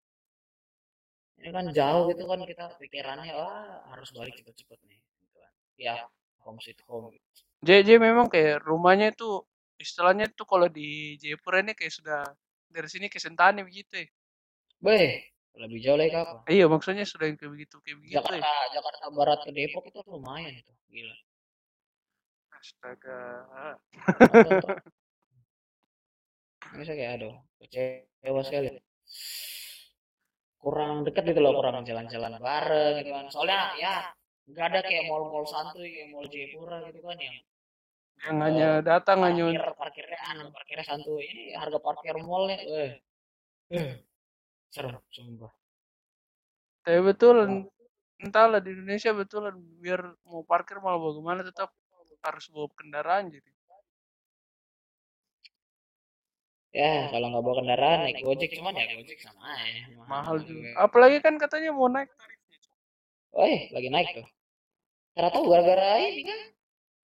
ini kan jauh gitu kan kita pikirannya wah harus balik cepet-cepet nih gitu kan. ya home sweet home JJ memang kayak rumahnya itu istilahnya tuh kalau di Jayapura ini kayak sudah dari sini ke Sentani begitu ya. Beh, lebih jauh lagi apa? Iya maksudnya sudah yang kayak begitu kayak begitu Jakarta, ya. Jakarta Barat ke Depok itu lumayan itu, gila. Astaga. Saya kayak aduh, kecewa sekali. Kurang dekat gitu loh, kurang jalan-jalan bareng gitu kan. Soalnya ya nggak ada kayak mall-mall santuy kayak mall Jayapura gitu kan yang Yang hanya datang hanya parkir parkirnya anu parkirnya santuy ini harga parkir mallnya eh eh serem sumpah tapi betul entahlah di Indonesia betul biar mau parkir malah bagaimana tetap harus bawa kendaraan jadi. ya kalau nggak bawa kendaraan naik gojek cuman ya gojek sama aja Mahal juga. Apalagi kan katanya mau naik tarifnya. Woi, lagi naik tuh. Ternyata gara-gara ini kan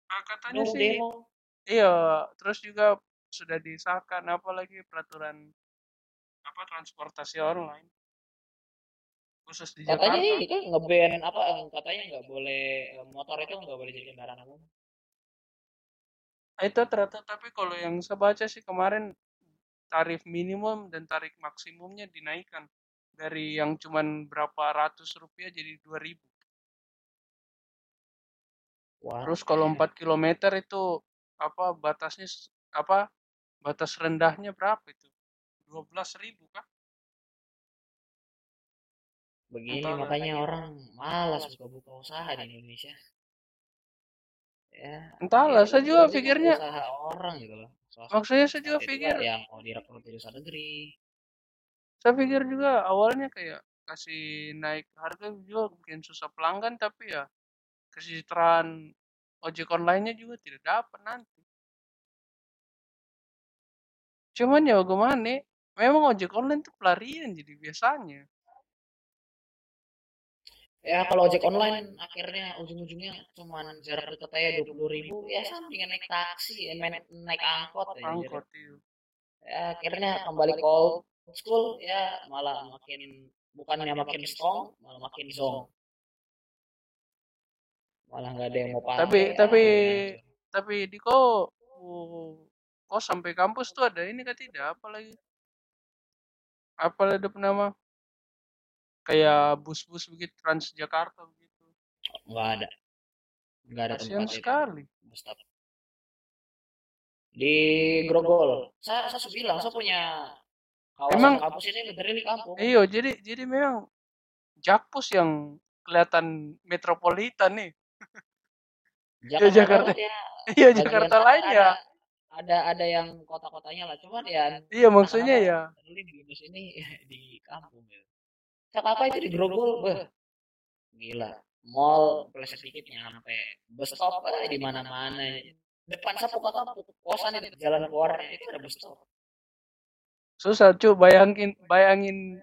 Nah, katanya sih demo. iya, terus juga sudah disahkan apalagi peraturan apa transportasi online khusus di Katanya Jakarta. itu nge-ban apa katanya nggak boleh eh, motor itu nggak boleh jadi kendaraan umum. Itu ternyata tapi kalau yang saya baca sih kemarin tarif minimum dan tarif maksimumnya dinaikkan dari yang cuman berapa ratus rupiah jadi 2000 Wah. Terus kalau 4 km itu apa batasnya apa batas rendahnya berapa itu? 12.000 kah? Begini Entahlah. makanya orang malas buka-buka usaha di Indonesia. Ya. Entahlah, ya, saya juga kan pikirnya usaha orang gitu loh. Usaha maksudnya saya juga pikir yang mau direkrut di luar negeri. saya pikir juga awalnya kayak kasih naik harga juga mungkin susah pelanggan tapi ya kesejahteraan ojek online-nya juga tidak dapat nanti. Cuman ya bagaimana? Memang ojek online itu pelarian jadi biasanya. ya kalau ojek online akhirnya ujung-ujungnya cuman jarak dekat aja dua puluh ribu ya sampingan naik taksi naik, naik angkot ya, angkot iya. ya akhirnya kembali ke old school ya malah makin bukannya makin strong malah makin zong malah nggak ada yang mau pakai tapi ya, tapi ya. tapi di kok kok sampai kampus tuh ada ini kan tidak apa lagi apa ada nama? Kayak bus-bus begitu Transjakarta begitu. Nggak ada. Nggak ada kasihan tempat sekali. Itu di Grogol. Saya saya sudah bilang saya punya kawasan Emang- kampus ini literally kampung. Iya jadi jadi memang Jakpus yang kelihatan metropolitan nih. Jakarta, Jakarta. Ya iya Jakarta sana lain ya ada, ada yang kota-kotanya lah cuman ya iya maksudnya ya. di Indonesia ini di kampung ya. Jakarta itu di Grogol beh. Gila mall pleset dikit nyampe. Bus stop eh, di mana-mana. Depan sapu kakak kosan itu jalan keluarnya itu ada bus stop. Susah cu bayangin bayangin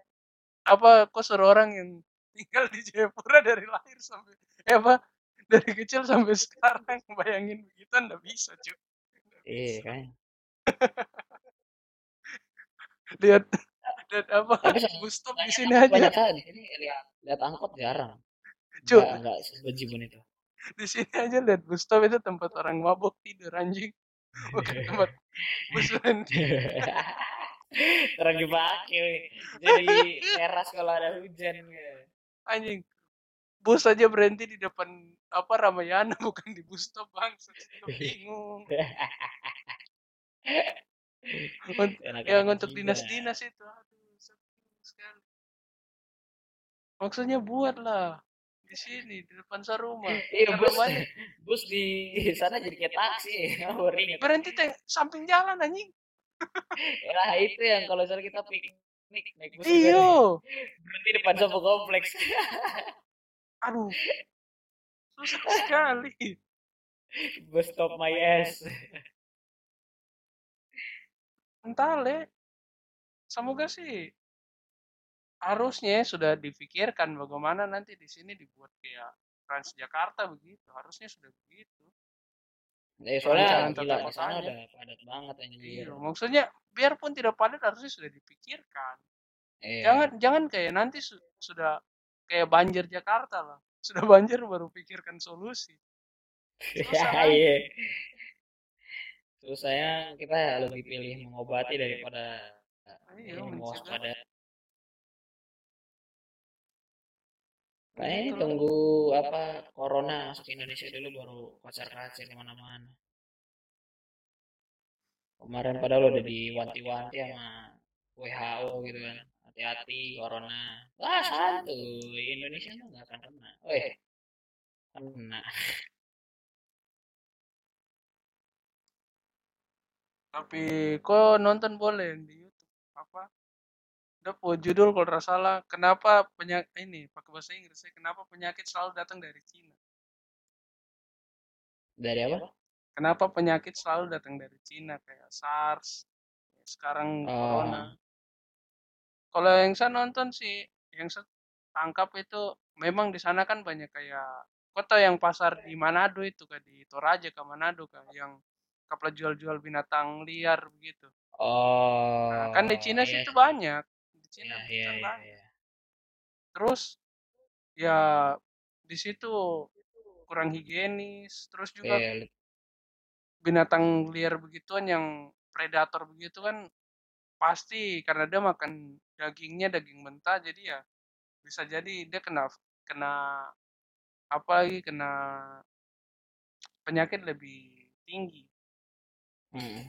apa kok suruh orang yang tinggal di Jayapura dari lahir sampai eh apa dari kecil sampai sekarang bayangin begitu nggak bisa cu iya kan? Lihat lihat apa Tapi sama- bus stop di sini banyak aja kan ini lihat lihat angkot jarang. Cu nggak nggak sebejibun itu. Di sini aja lihat bus stop itu tempat orang mabuk tidur anjing. Bukan tempat bus berhenti terang dipakai jadi teras kalau ada hujan anjing bus aja berhenti di depan apa Ramayana bukan di bus stop bang bingung. Un- yang untuk dinas-dinas itu aduh sekali. Maksudnya buatlah di sini di depan sarumah iya bus banyak- bus di sana jadi kayak taksi ringan. berhenti teng- samping jalan anjing. Lah itu yang kalau misalnya kita piknik naik bus iyo. Berhenti depan sebuah kompleks. Aduh susah sekali. Bus stop my ass. Entah le semoga sih harusnya sudah difikirkan bagaimana nanti di sini dibuat kayak Transjakarta begitu. Harusnya sudah begitu. Eh, soalnya gila di sana udah padat banget anjir. iya maksudnya biarpun tidak padat harusnya sudah dipikirkan. Iya. jangan jangan kayak nanti su- sudah kayak banjir Jakarta lah sudah banjir baru pikirkan solusi susah kan? Iya. Susahnya kita lebih pilih mengobati daripada iya ini mencegah. mewaspada. Kayaknya ini tunggu apa corona masuk Indonesia dulu baru kocar-kacir ke mana-mana. Kemarin padahal udah diwanti-wanti sama WHO gitu kan. Hati-hati corona. Wah santuy, Indonesia tuh nggak akan kena. Weh, kena. tapi kok nonton boleh di YouTube apa udah po judul kalau nggak salah kenapa penyakit ini pakai bahasa Inggris ya, kenapa penyakit selalu datang dari Cina Dari apa? kenapa penyakit selalu datang dari Cina kayak SARS sekarang Oh. corona kalau yang saya nonton sih yang saya tangkap itu memang di sana kan banyak kayak kota yang pasar di Manado itu kan di Toraja ke Manado kan yang kapal jual-jual binatang liar begitu Oh. Nah, kan di Cina iya sih itu banyak di Cina Iya, iya, iya, banyak. iya. terus ya di situ kurang higienis terus juga Iya, li- binatang liar begituan yang predator begitu kan pasti karena dia makan dagingnya daging mentah jadi ya bisa jadi dia kena kena apa lagi kena penyakit lebih tinggi Mm.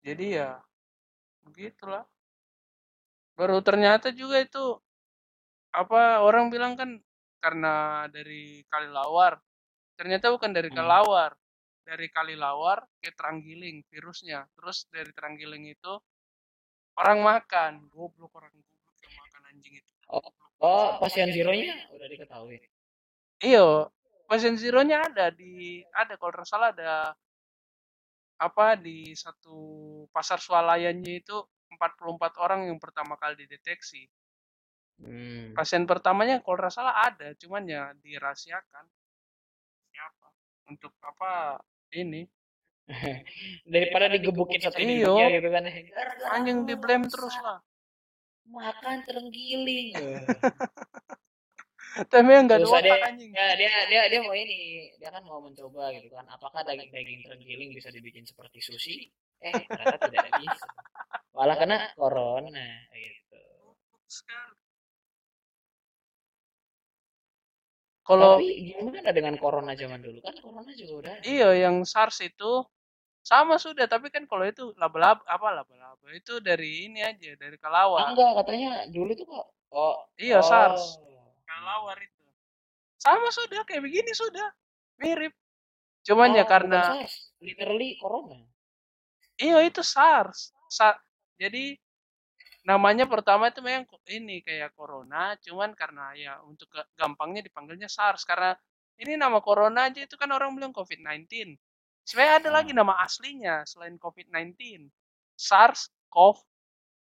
jadi ya begitulah baru ternyata juga itu apa orang bilang kan karena dari Kalilawar ternyata bukan dari Hmm. Kalawar dari Kalilawar ke Teranggiling virusnya. Terus dari Teranggiling itu orang makan. Goblok orang goblok yang makan anjing itu. Oh, pasien zero-nya udah diketahui. iyo pasien zero-nya ada di ada kalau nggak salah ada apa di satu pasar swalayannya itu 44 orang yang pertama kali dideteksi. Hmm. pasien pertamanya kalau nggak salah ada cuman ya dirahasiakan. Siapa? Untuk apa ini. Daripada digebukin satu Iyo. dunia gitu kan. Gara-gara anjing di blame terus lah. Makan terenggiling. tapi yang nggak ada Terus ada otak anjing. ya dia dia dia mau ini dia kan mau mencoba gitu kan. Apakah daging daging terenggiling bisa dibikin seperti sushi? Eh ternyata tidak bisa. Malah kena corona gitu kalau tapi gimana dengan corona zaman dulu? Kan corona juga udah iya yang SARS itu sama sudah tapi kan kalau itu laba-laba apa laba-laba itu dari ini aja dari Ah, kelawar. Enggak katanya dulu tuh kok oh iya oh. SARS kelawar itu. Sama sudah kayak begini sudah mirip. Cuman ya Oh, karena bukan SARS, literally corona. Iya itu SARS. Sa- jadi namanya pertama itu memang ini kayak corona cuman karena ya untuk ga- gampangnya dipanggilnya SARS karena ini nama corona aja itu kan orang bilang COVID-19 sebenarnya ada lagi nama aslinya selain COVID-19 SARS CoV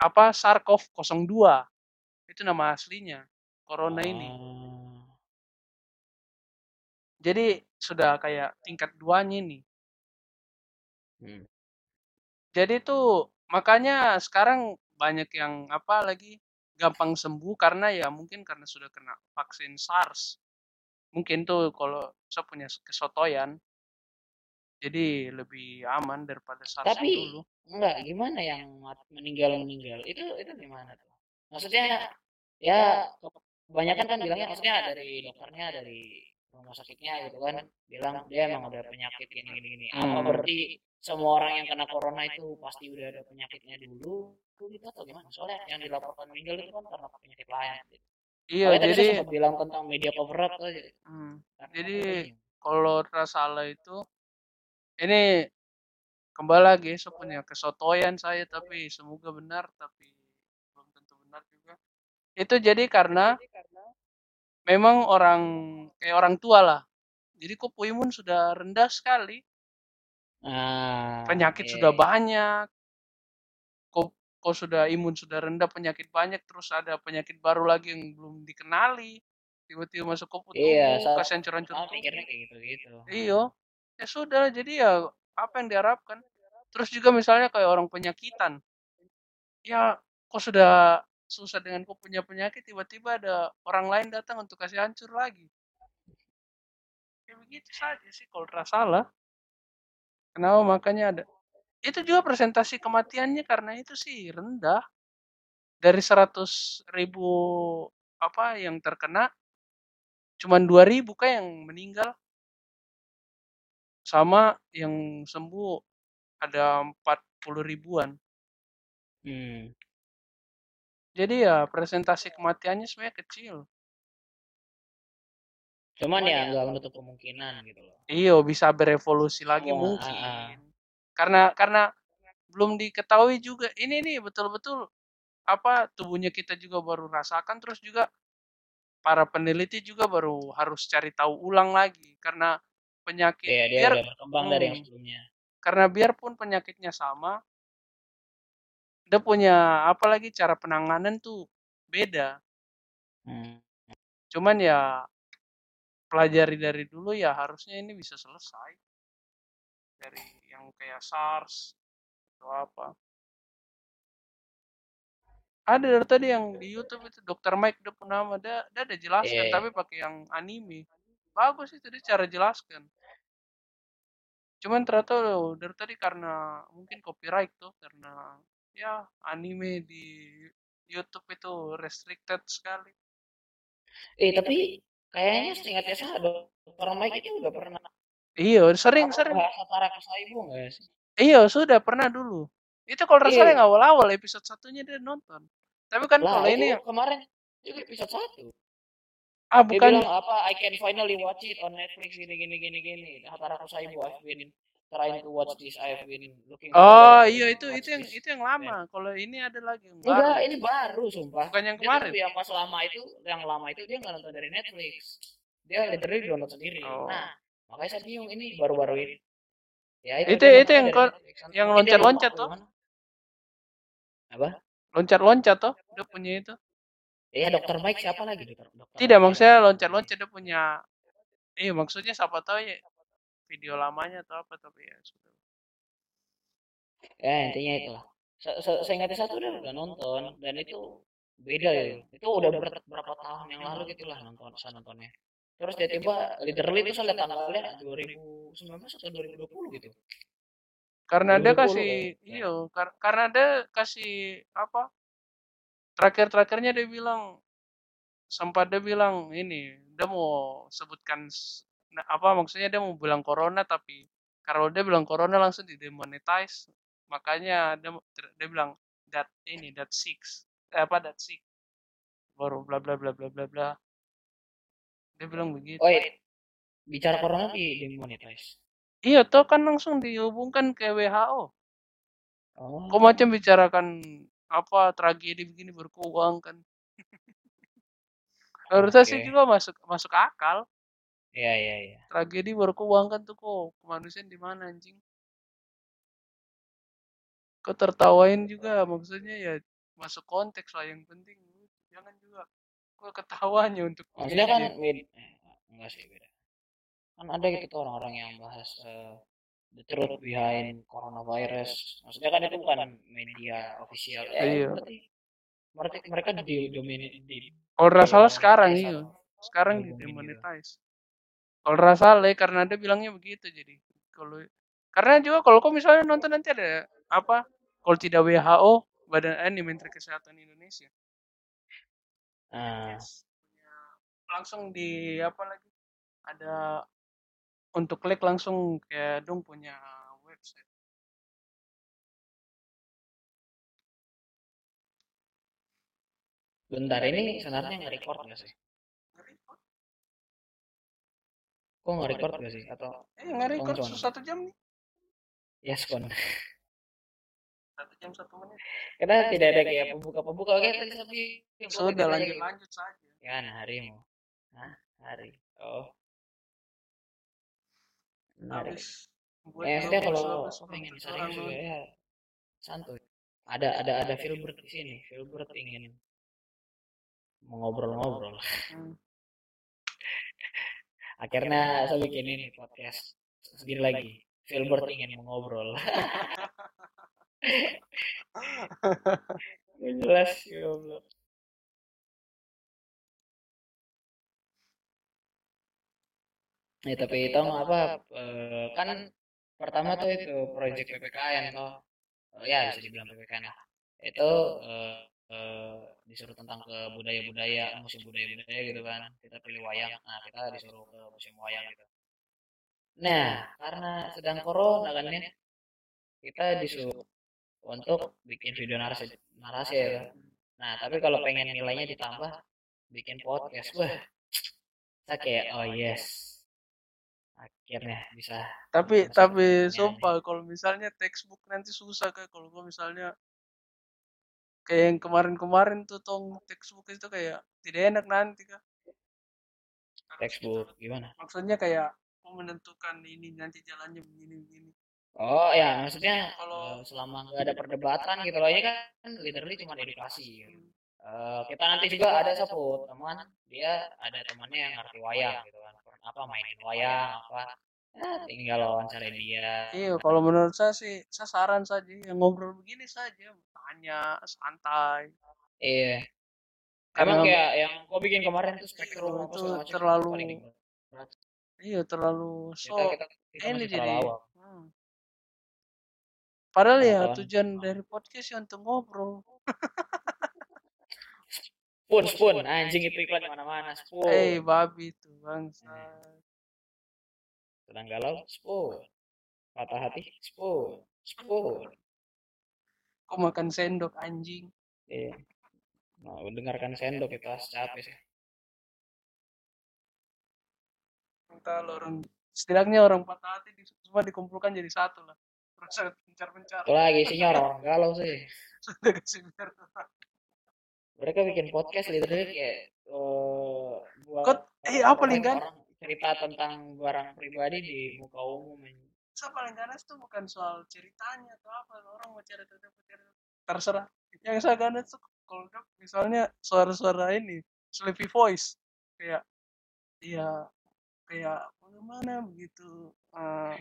apa SARS-CoV 02 itu nama aslinya corona ini. Ah. jadi sudah kayak tingkat duanya nih Hmm. jadi tuh makanya sekarang banyak yang apa lagi gampang sembuh karena ya mungkin karena sudah kena vaksin SARS mungkin tuh kalau saya punya kesotoyan jadi lebih aman daripada SARS Tapi dulu enggak gimana yang meninggal meninggal itu itu gimana tuh? Maksudnya ya kebanyakan kan bilangnya maksudnya dari dokternya dari rumah sakitnya gitu kan bilang dia emang ada penyakit gini gini gini. Apa Hmm. berarti semua orang yang kena corona itu pasti udah ada penyakitnya dulu gitu atau gimana? Soalnya yang dilaporkan meninggal itu kan karena penyakit lain. Gitu. iya tadi jadi saya sempat bilang tentang media cover up tuh. hmm, Jadi, kalau tidak salah itu ini kembali lagi saya punya kesotoyan saya tapi semoga benar tapi belum tentu benar juga itu jadi karena memang orang kayak orang tua lah jadi kok imun sudah rendah sekali Nah, penyakit iya, sudah iya. banyak kok kok sudah imun sudah rendah penyakit banyak terus ada penyakit baru lagi yang belum dikenali tiba-tiba masuk ke Iya, tubuh sama- kasih hancur-hancur sama tubuh mikirnya kayak gitu-gitu. Iya, ya sudah. Jadi ya apa yang diharapkan. Terus juga misalnya kayak orang penyakitan, ya kok sudah susah dengan kok punya penyakit, tiba-tiba ada orang lain datang untuk kasih hancur lagi. Ya begitu saja sih kalau salah. Kenapa makanya ada. Itu juga presentasi kematiannya karena itu sih rendah. Dari 100 ribu apa yang terkena, cuman 2 ribu kan yang meninggal. Sama yang sembuh ada 40 ribuan. Hmm. Jadi ya presentasi kematiannya sebenarnya kecil. Cuman ya nggak menutup kemungkinan gitu loh. Iya, bisa berevolusi lagi Wah, mungkin. ah, ah. Karena karena belum diketahui juga. Ini nih betul-betul apa tubuhnya kita juga baru rasakan terus juga para peneliti juga baru harus cari tahu ulang lagi karena penyakit Iya, dia biar udah berkembang dari yang Hmm. sebelumnya. karena biarpun penyakitnya sama dia punya apa lagi cara penanganan tuh beda. Hmm. Cuman ya pelajari dari dulu ya harusnya ini bisa selesai dari yang kayak SARS atau apa. Ada dari tadi yang di YouTube itu Dr. Mike dia pun nama dia, dia ada jelaskan Iya. tapi pakai yang anime. Bagus itu dia cara jelaskan. Cuman ternyata loh, dari tadi karena mungkin copyright tuh karena ya anime di YouTube itu restricted sekali. Eh tapi kayaknya seingatnya saya dokter Mike itu udah pernah Iya, sering apa, sering. bahas Satara Kusaibu nggak sih? Iya, sudah pernah dulu. Itu kalau salah Iya. yang awal-awal episode satunya dia nonton. Tapi kan Lah kalau ini kemarin juga episode satu. ah Dia bukan bilang apa I can finally watch it on Netflix gini gini gini gini. Hatara Kusaibu I've been trying to watch this I've been looking Oh iya itu itu yang itu yang lama. Kalau ini ada lagi yang Enggak, baru. ini baru sumpah. Bukan yang Dia tuh kemarin. yang pas lama itu, yang lama itu dia nggak nonton dari Netflix. Dia literally download sendiri. Oh. Nah, makanya saya bingung ini baru-baru ini. Ya Itu- itu nontonnya yang dari ko- Netflix. yang loncat-loncat tuh. Apa? Loncat-loncat toh, dia punya itu. Iya dokter baik siapa lagi dokter? dokter Tidak, maksudnya loncat-loncat dia punya iya maksudnya siapa tahu ya video lamanya atau apa tapi ya sudah. Ya intinya itulah. Se -se Seingat satu udah udah nonton dan itu beda ya. Itu udah ber berapa tahun yang lalu gitulah nonton saya nontonnya. Terus tiba-tiba literally itu saya lihat tanggalnya 2019 atau 2020 gitu. Karena dia 2020 kasih kayaknya. iya, kar- karena dia kasih apa? Terakhir-terakhirnya dia bilang sempat dia bilang ini dia mau sebutkan nah, apa maksudnya dia mau bilang corona tapi kalau dia bilang corona langsung di demonetize makanya dia dia bilang that ini that six eh, apa that six. Baru bla bla bla bla bla bla. Dia bilang begitu. Oh, ini bicara corona di demonetize. iya toh kan langsung dihubungkan ke WHO Oh. kok macam bicarakan apa tragedi begini berkeuang kan? Menurut saya sih juga masuk masuk akal Iya, iya, iya. tragedi berkeuang kan tuh kok kemanusiaan di mana anjing kok tertawain juga maksudnya ya masuk konteks lah yang penting jangan juga kok ketawanya untuk Maksudnya kan beda. eh, enggak sih beda. Kan ada gitu tuh orang-orang yang bahas eh, the truth behind coronavirus. Maksudnya kan itu bukan media official. Ya, Iya. berarti mereka mereka di domain di kalau salah sekarang iya sekarang di demonetize kalau salah ya, karena dia bilangnya begitu jadi kalau karena juga kalau kau misalnya nonton nanti ada apa kalau tidak WHO Badan ini Menteri Kesehatan Indonesia Yes. Punya langsung di apa lagi ada untuk klik langsung kayak dong punya website bentar ini sebenarnya nggak sih? Kok nggak sih? Atau eh nggak record satu jam nih yes kon? satu jam satu menit Karena tidak ada kayak pembuka-pembuka kayak tadi tapi sudah lanjut lanjut saja Ya, nah harimu. Nah, hari. Oh. Menarik. Eh, maksudnya kalau habis pengen sharing juga ya santuy. Ada ada ada Filbert di sini. Filbert ingin mengobrol-ngobrol. Hmm. Akhirnya saya bikin ini podcast sendiri lagi. Filbert ingin mengobrol. Jelas ya. Ya, tapi itu apa eh, kan pertama tuh itu proyek PPKN toh Eh, ya bisa dibilang PPKN lah itu eh, disuruh tentang ke budaya-budaya musim budaya-budaya gitu kan. Kita pilih wayang. Nah kita disuruh ke musim wayang gitu. Nah karena sedang corona kan ya kita disuruh untuk bikin video narasi narasi ya. Nah tapi kalau pengen nilainya ditambah bikin podcast. Wah saya kayak oh yes. Akhirnya bisa tapi tapi sumpah kalau misalnya textbook nanti susah kayak kalau misalnya kayak yang kemarin-kemarin tuh tong textbook itu kayak tidak enak nanti kak. Textbook gimana? Maksudnya kayak mau menentukan ini nanti jalannya begini begini. Oh ya maksudnya Kalau- eh, selama nggak ada perdebatan gitu loh ini kan literally cuma edukasi. gitu. Eh, kita nanti juga ada satu teman dia ada temannya yang ngerti wayang gitu kan apa mainin wayang apa. Ya, tinggal wawancara dia. Iya kalau menurut saya sih saya saran saja yang ngobrol begini saja tanya santai. Iya. Karena- emang kayak yang gua bikin kemarin tuh spektrum Itu macam terlalu- iya terlalu so kita kita, kita ini jadi hmm. padahal ya tujuan dari podcast ya untuk ngobrol. Spoon spoon anjing itu iklan mana-mana spoon eh babi tuh bangsa sedang galau spoon patah hati spoon spoon kok makan sendok anjing Iya. Nah, mendengarkan sendok kita capek sih. entah lo orang setidaknya orang patah hati di, semua dikumpulkan jadi satu lah terus pencar-pencar Itu lagi isinya orang galau sih. sudah kasih biar Mereka bikin podcast literally kayak eh buat eh, apa orang cerita tentang barang pribadi di muka umum. Saya paling ganas tuh bukan soal ceritanya atau apa orang mau cerita apa cerita terserah. Yang saya ganas tuh kalau misalnya suara-suara ini sleepy voice. Kayak iya kayak bagaimana begitu uh,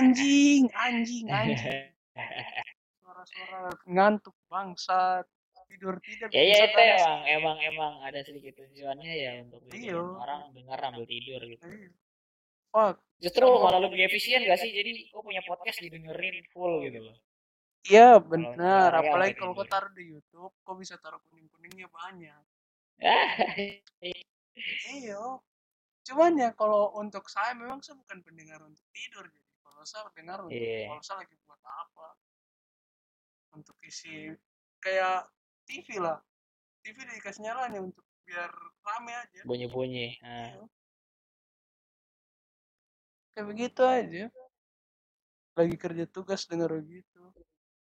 anjing anjing anjing. Suara-suara ngantuk bangsat tidur tidak ya ya itu emang emang emang ada sedikit tujuannya ya untuk iya. orang dengar ambil tidur gitu. Iya. Fuck. Justru malah lebih efisien gak sih? Jadi kok punya podcast didengerin full gitu loh. Iya benar, apalagi kalau kau taruh di YouTube, kau bisa taruh kuning-kuningnya banyak. iya. Cuman ya kalau untuk saya memang saya bukan pendengar untuk tidur jadi kalau saya dengar untuk yeah. kalau saya lagi buat apa untuk isi kayak TV lah TV dikasih nyalanya untuk biar rame aja bunyi-bunyi nah. iya. Kayak begitu aja. Lagi kerja tugas dengar begitu.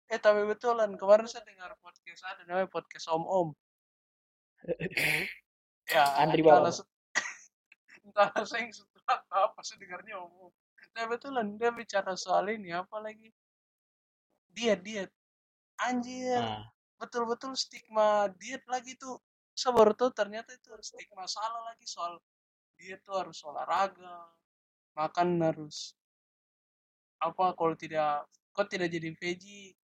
Eh tapi betulan kemarin saya dengar podcast ada namanya podcast om om. Ya Andri entahlah, entahlah saya yang setelah apa sih dengarnya om om. Tapi betulan dia bicara soal ini apa lagi? Diet diet. Anjir. Nah. betul-betul stigma diet lagi tuh. Saya baru tahu ternyata itu stigma salah lagi soal diet tuh harus olahraga makan harus. Apa kalau tidak kok tidak jadi veggie?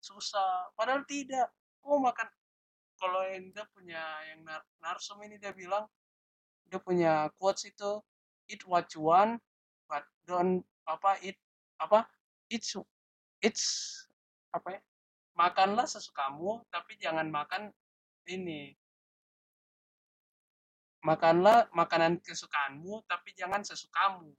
Susah. Padahal tidak. Kok makan kalau yang dia punya yang nar narsum ini dia bilang dia punya quotes itu eat what you want but don't apa eat apa it's it's apa ya makanlah sesukamu tapi jangan makan ini. Makanlah makanan kesukaanmu tapi jangan sesukamu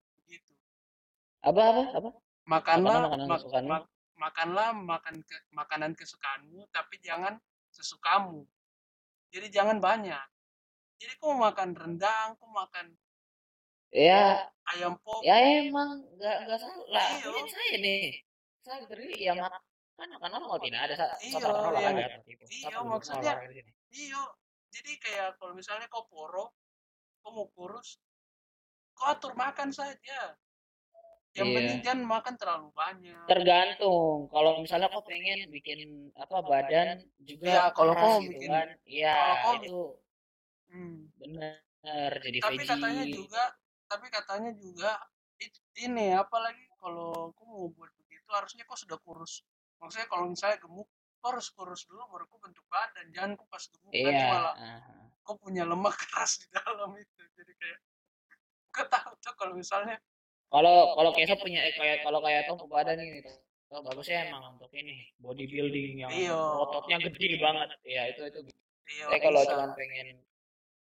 apa apa apa? Makanlah makanan, makanan mak makanlah makan ke, makanan kesukaanmu tapi jangan sesukamu. Jadi jangan banyak. Jadi kau makan rendang kau makan ya ayam pop ya emang nggak nggak salah. Iya. ini saya nih saya terus ya makan kan normal tidak ada iya, yang, iya maksudnya iya. Jadi kayak kalau misalnya kau poro kau mau kurus kau atur makan saja yang iya. penting jangan makan terlalu banyak tergantung kalau misalnya kau pengen bikin apa badan juga ya kalau kau gitu bikin kan. ya itu hmm. benar jadi tapi veggie. katanya juga tapi katanya juga ini apalagi kalau kau mau buat begitu harusnya kau sudah kurus maksudnya kalau misalnya gemuk kau harus kurus dulu baru kau bentuk badan jangan kau pas gemuk iya. nanti malah uh-huh. kau punya lemak keras di dalam itu jadi kayak kau tahu tuh kalau misalnya kalau kalau kayak punya eh, kayak kalau kayak tuh badan ini tuh oh, bagusnya emang untuk ini bodybuilding yang iyo. ototnya gede banget. Ya itu itu. Iyo, tapi kalau cuma pengen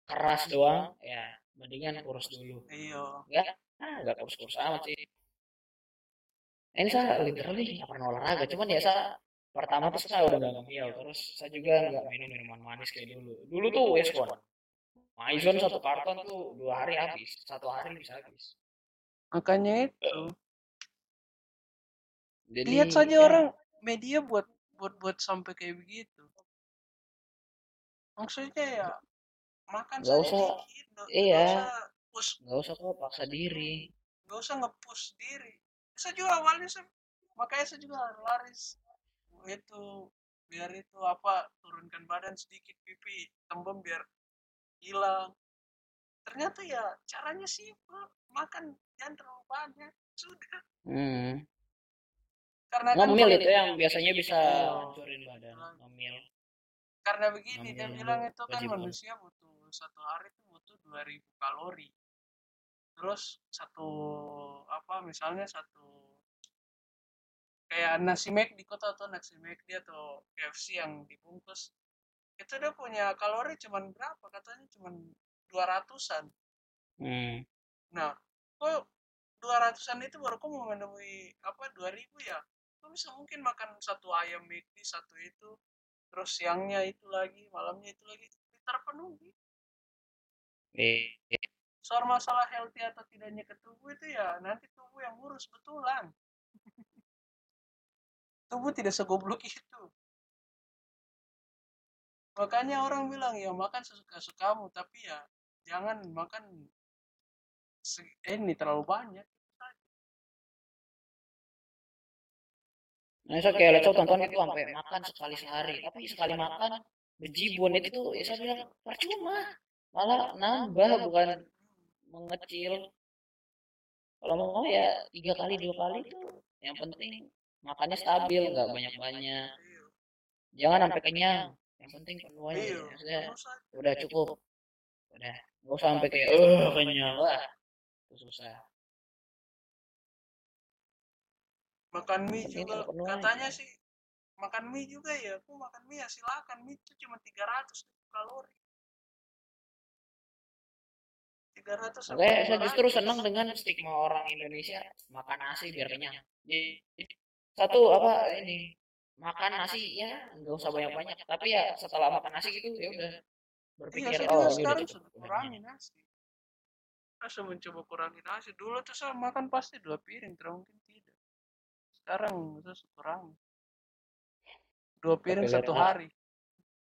keras doang ya mendingan kurus dulu. Iya. Enggak? Ah enggak kurus kurus amat sih. Ini saya literally nggak pernah olahraga cuman ya saya pertama tuh saya udah gak ngemil terus saya juga nggak minum minuman manis kayak dulu. Dulu tuh wes Maison satu karton tuh dua hari habis satu hari bisa habis Makanya itu. Jadi, Lihat saja ya. orang media buat buat buat sampai kayak begitu. Maksudnya ya makan gak usah, dikit, iya. Gak usah push. Gak usah kok paksa diri. Gak usah ngepush diri. Saya juga awalnya saya, makanya saya juga laris itu biar itu apa turunkan badan sedikit pipi tembem biar hilang ternyata ya caranya simpel makan jangan terlalu banyak. Sudah. Hmm. karena ngemil kan itu yang biasanya bisa hancurin badan ngemil. Karena begini dia bilang itu kan manusia butuh satu hari itu butuh 2000 kalori. Terus satu apa misalnya satu kayak nasi di kota atau nasi McD atau KFC yang dibungkus. Itu dia punya kalori cuman berapa? Katanya cuman dua ratusan. Hmm. nah kok dua ratusan itu baru kok mau menemui apa dua ribu ya? Kok bisa mungkin makan satu ayam McD satu itu terus siangnya itu lagi malamnya itu lagi terpenuhi eh, soal masalah healthy atau tidaknya ke tubuh itu ya nanti tubuh yang ngurus betulan. Tubuh tidak segoblok itu. Makanya orang bilang ya makan sesuka-sukamu tapi ya jangan makan ini terlalu banyak Nah, saya kayak lecok tonton itu sampai makan sekali sehari, tapi sekali makan bejibun itu tuh ya saya bilang percuma malah nambah bukan mengecil kalau mau ya tiga kali dua kali itu yang penting makannya stabil nggak banyak banyak Iya. jangan sampai kenyang yang penting penuh aja Iya. Maksudnya, Terus aja. udah cukup udah nggak usah sampai kayak eh kenyang wah itu susah makan mie Penting juga katanya sih makan mie juga ya aku makan mie ya silakan. Mie itu cuma 300 kalori. 300 sampai Makanya saya 500. justru senang dengan stigma orang Indonesia makan nasi biar kenyang. Jadi satu apa ini makan nasi ya nggak usah banyak banyak tapi ya setelah makan nasi gitu ya udah iya berpikir saya oh juga ini udah sekarang cukup sudah udah kurangi nasi saya mencoba kurangi nasi dulu tuh saya makan pasti dua piring tidak mungkin tidak sekarang saya kurangi dua piring Tapi satu hari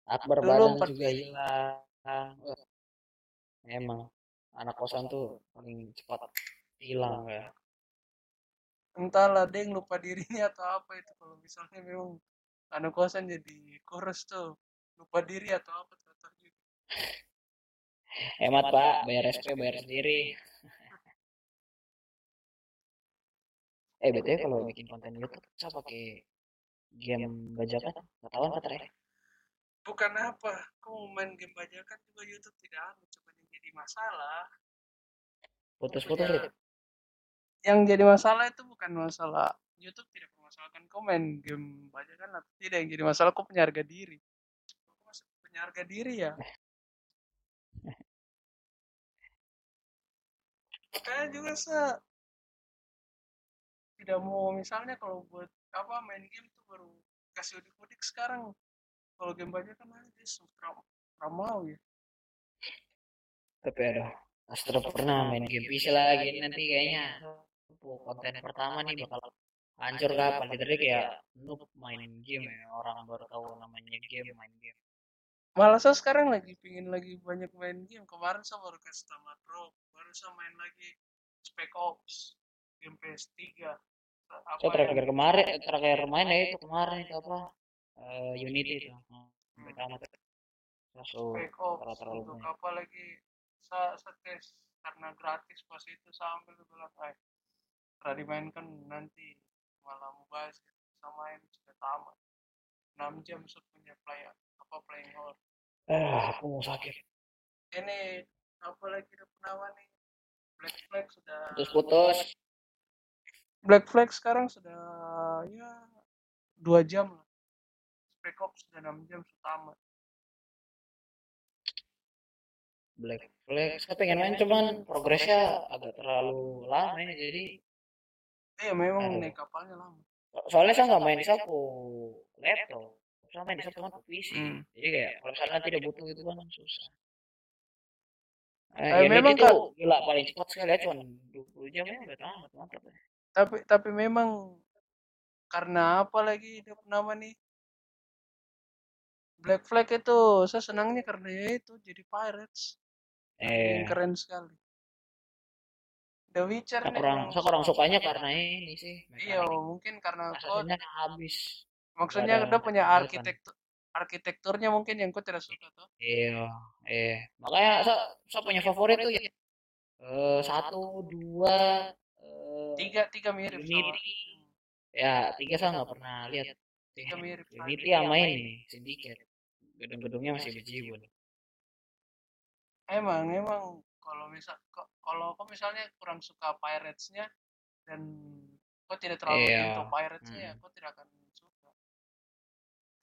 akbar dulu badan empat juga hilang. Emang anak kosan tuh paling cepat hilang ya. entahlah deng lupa dirinya atau apa itu kalau misalnya memang anak kosan jadi kurus tuh lupa diri atau apa tuh. Hemat pak, bayar SP bayar sendiri. Eh btw kalau bikin konten YouTube saya pakai game bajakan, ketahuan kan Tre? bukan apa? Kau mau main game bajakan juga YouTube tidak anu cuma yang jadi masalah. Putus-putus itu. yang jadi masalah itu bukan masalah YouTube tidak permasalahkan kau main game bajakan atau tidak. Yang jadi masalah kau punya harga diri. Kau masih punya harga diri ya makanya juga saya tidak mau misalnya kalau buat apa main game tuh baru kasih udik-udik sekarang kalau game bajakan aja suka mau ya Tapi aduh, Astro pernah main game PC lagi nanti kayaknya. Konten pertama nih bakal hancur kapan? Literally kayak noob main game ya. Orang baru tahu namanya game main game. malah saya sekarang lagi pingin lagi banyak main game kemarin saya baru ke tamat Saya main lagi Spec Ops game PS3 apa So yang terakhir kemarin, terakhir main ya itu kemarin itu apa? Eh, Unity itu. Hmm, tamat. Langsung Spec Ops untuk banyak. apa lagi saya, saya tes karena gratis pas itu saya ambil saya bilang eh setelah dimainkan nanti malah mau bahas sama main sudah tamat 6 jam saya punya play apa playing hour Eh, aku mau sakit. ini apa lagi ada penawar nih Black Flag sudah Putus-putus. Black Flag sekarang sudah ya dua jam lah Spec Ops sudah 6 jam tamat Black Flag. Saya pengen main cuman progresnya agak terlalu lama ya. Jadi, iya memang aduh. naik kapalnya lama So- Soalnya saya nggak main di saku laptop. Saya main di saku kan PC. hmm. Jadi kayak kalau misalnya tidak butuh itu kan susah. Eh, Eh, Unity memang tuh kak gila paling cepat sekali ya cuma 20 jam ya udah tamat mantap ya. tapi tapi memang karena apa lagi dia nama nih? Black Flag itu saya senangnya karena ya itu jadi pirates. Eh, keren sekali. The Witcher saya nih kurang saya kurang sukanya karena ini sih iya mungkin karena kau rasanya habis maksudnya ada dia punya arsitektur arsitekturnya mungkin yang kau tidak suka tuh. Iya, eh makanya saya, saya punya favorit tuh ya eh, satu dua eh, tiga tiga mirip sama. Unity ya tiga saya nggak pernah lihat. Tiga mirip sama. Unity sama ini Syndicate gedung-gedungnya masih bejibun emang emang. Kalau misal kalau kau misalnya kurang suka piratesnya dan kau tidak terlalu iya. into piratesnya ya hmm. kau tidak akan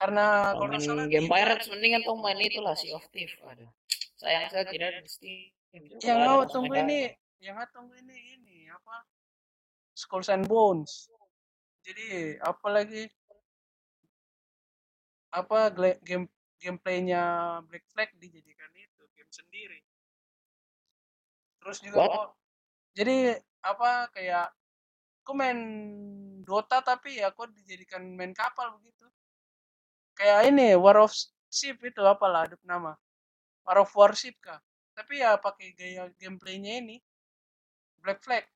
karena kalau main salah game Pirates mendingan tuh main itulah Sea of Thieves. Aduh sayang saya tidak ada di Steam. Yang ada mau tunggu ini yang mau tunggu ini ini apa? Skulls and Bones. Jadi apa lagi? Apa game gameplaynya Black Flag dijadikan itu game sendiri. Terus juga What? kok jadi apa kayak aku main Dota tapi ya aku dijadikan main kapal begitu kayak ini War of Ship itu apalah ada nama. War of Warship kah? Tapi ya pakai gaya gameplaynya ini Black Flag.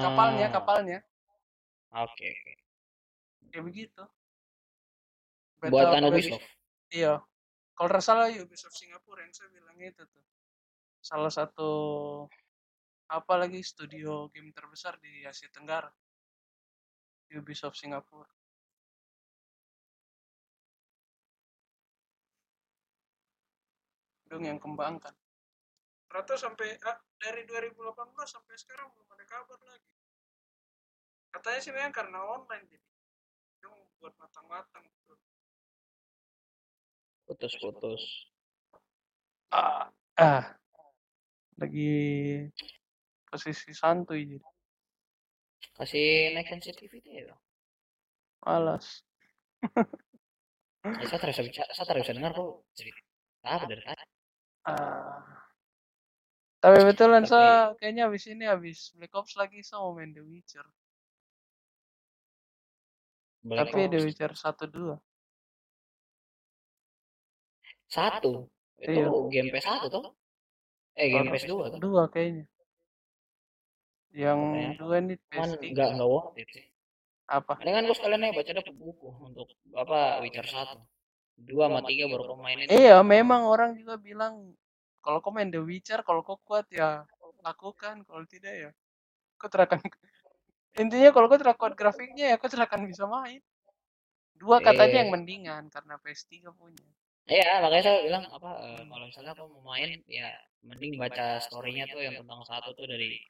Kapalnya ah. kapalnya. Oke. Kayak begitu. Buat Battle Flag Ubisoft? Iya. Kalau tidak salah Ubisoft Singapura yang saya bilang itu tuh. Salah satu apa lagi studio game terbesar di Asia Tenggara. Ubisoft Singapura dong yang kembangkan ternyata sampai ah, dari 2018 sampai sekarang belum ada kabar lagi. Katanya sih memang karena online jadi dong buat matang-matang gitu. putus-putus. Ah, ah. Lagi posisi santuy jadi. Kasih next sensitivity ya malas. Ya, saya terus bisa saya terus dengar kok. Cerita apa dari tadi ah. tapi betulan Tapi- saya kayaknya habis ini habis Black Ops lagi saya mau main The Witcher. Black tapi The Ops. Witcher satu dua satu? Itu Iya. game PS1 tuh eh game PS2 tuh dua kayaknya. Yang Katanya. dua ini kan PS3 nggak nggak worth it sih. Apa? Mendingan gue sekalian aja baca dapet buku untuk apa Witcher 1 dua sama tiga baru kau mainin iya memang orang juga bilang kalau kau main The Witcher kalau kau kuat ya lakukan kalau tidak ya kau tidak akan intinya kalau kau kuat grafiknya ya kau tidak akan bisa main. Dua katanya Iya. yang mendingan karena PS3 punya. Iya, makanya saya bilang apa eh, kalau misalnya aku mau main ya mending baca storynya tuh yang tentang satu tuh dari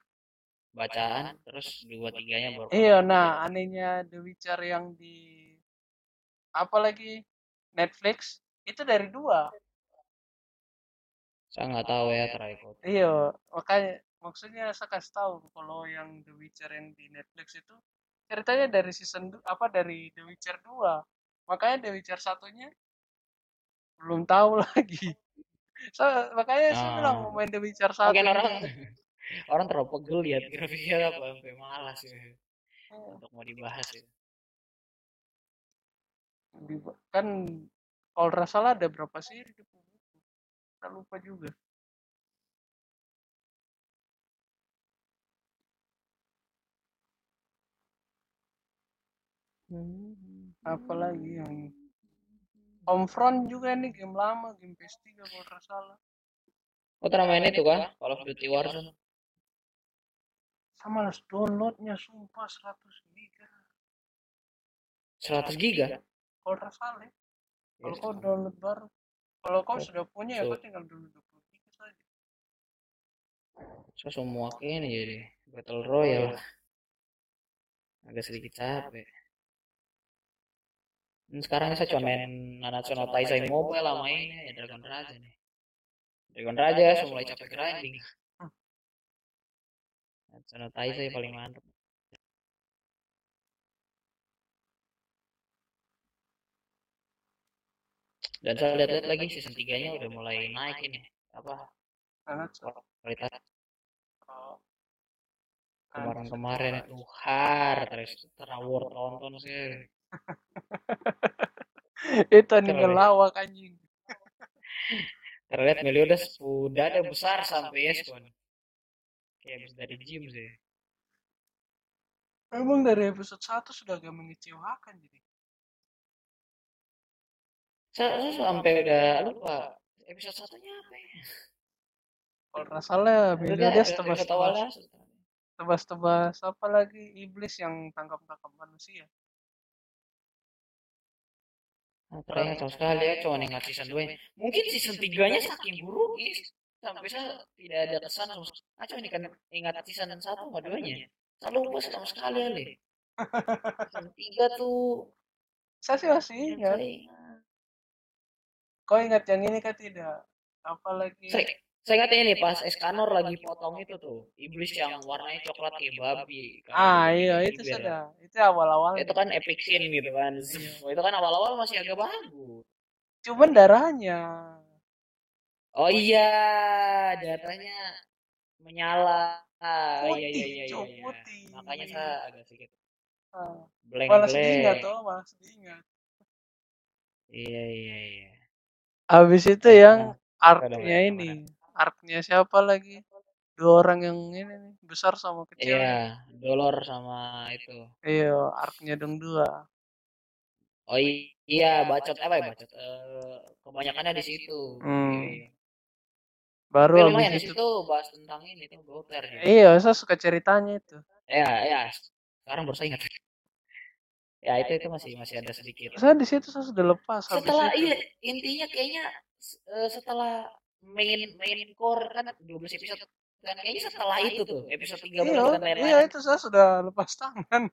bacaan terus dua tiganya baru iya nah anehnya The Witcher yang di apa lagi Netflix itu dari dua. Saya nggak tahu ya terakhir iya makanya maksudnya saya kasih tahu kalau yang The Witcher yang di Netflix itu ceritanya dari season apa dari The Witcher 2 makanya The Witcher satunya belum tahu lagi. So, makanya saya Oh. bilang mau main The Witcher 1 mungkin orang orang terlalu pegel lihat grafiknya apa sampai malas ya untuk mau dibahas ya. Kan kalau nggak salah ada berapa seri di buku saya lupa juga apalagi yang Homefront juga ini game lama game PS3 kalau nggak salah Oh, pernah main itu kan? Call of Duty Warzone. sama las downloadnya sumpah 100 giga 100 giga. Kalau salah ya. kalau Yes. kau download baru kalau kau Oh, sudah punya ya kau tinggal download 20 giga saja So, semua ini jadi Battle Royale. Agak sedikit capek. Dan sekarang saya cuma main Nanatsu no Taizai Mobile sama ini ya Dragon Raja nih. Dragon Raja saya mulai capek grinding. Nanatsu no Taizai paling mantap. Dan saya lihat-lihat lagi season 3-nya udah mulai naik ini. Apa? sangat Kualitas oh. kemarin-kemarin itu hard terus terawur tonton sih. itu anime Keren. lawak anjing Terlihat Meliodas sudah ada besar sampai Yeskon. Kayak habis dari gym sih. emang dari episode 1 sudah agak mengecewakan jadi Saya, saya sampai udah lupa episode satunya apa ya? kalau nggak salah episode tebas-tebas tebas-tebas apa lagi iblis yang tangkap-tangkap manusia Nah, teringat sama sekali ya, cuma ingat season 2 -nya. Mungkin season 3-nya saking buruk sampai saya tidak ada kesan sama sekali. Ah, cuma ingat, ingat season 1 sama 2-nya. Saya lupa sama sekali ya, Le. Season 3 tuh saya sih masih ingat ingat. Kau ingat yang ini kan tidak apalagi Saya, saya ingat ini pas Escanor lagi potong itu tuh. Iblis yang warnanya coklat kayak babi. kan. ah iya itu biar- sudah itu awal-awal Itu kan epic scene gitu kan. Itu kan awal-awal masih agak bagus. cuman darahnya Oh iya, datanya menyala. Ah, iya, iya, Putih, iya, iya, Cuk, iya. putih. Makanya saya agak sedikit ah, blank malas diingat tuh malas diingat Iya, iya, iya. Habis itu yang Nah, arc-nya udah, ini arc-nya siapa lagi dua orang yang ini nih besar sama kecil Iya, Dolor sama itu. iya arc-nya dong dua Oh iya, iya bacot apa ya bacot eh, kebanyakannya di situ Hmm. Iya. baru Tapi lumayan di itu situ bahas tentang ini tuh dokter gitu. iya saya suka ceritanya itu ya ya sekarang baru saya ingat ya itu itu masih masih ada sedikit. Saya di situ saya sudah lepas setelah iya intinya kayaknya eh, setelah main main core kan 12 episode kan kayaknya setelah itu tuh episode 13 iya dan lain-lain. iya itu saya sudah lepas tangan.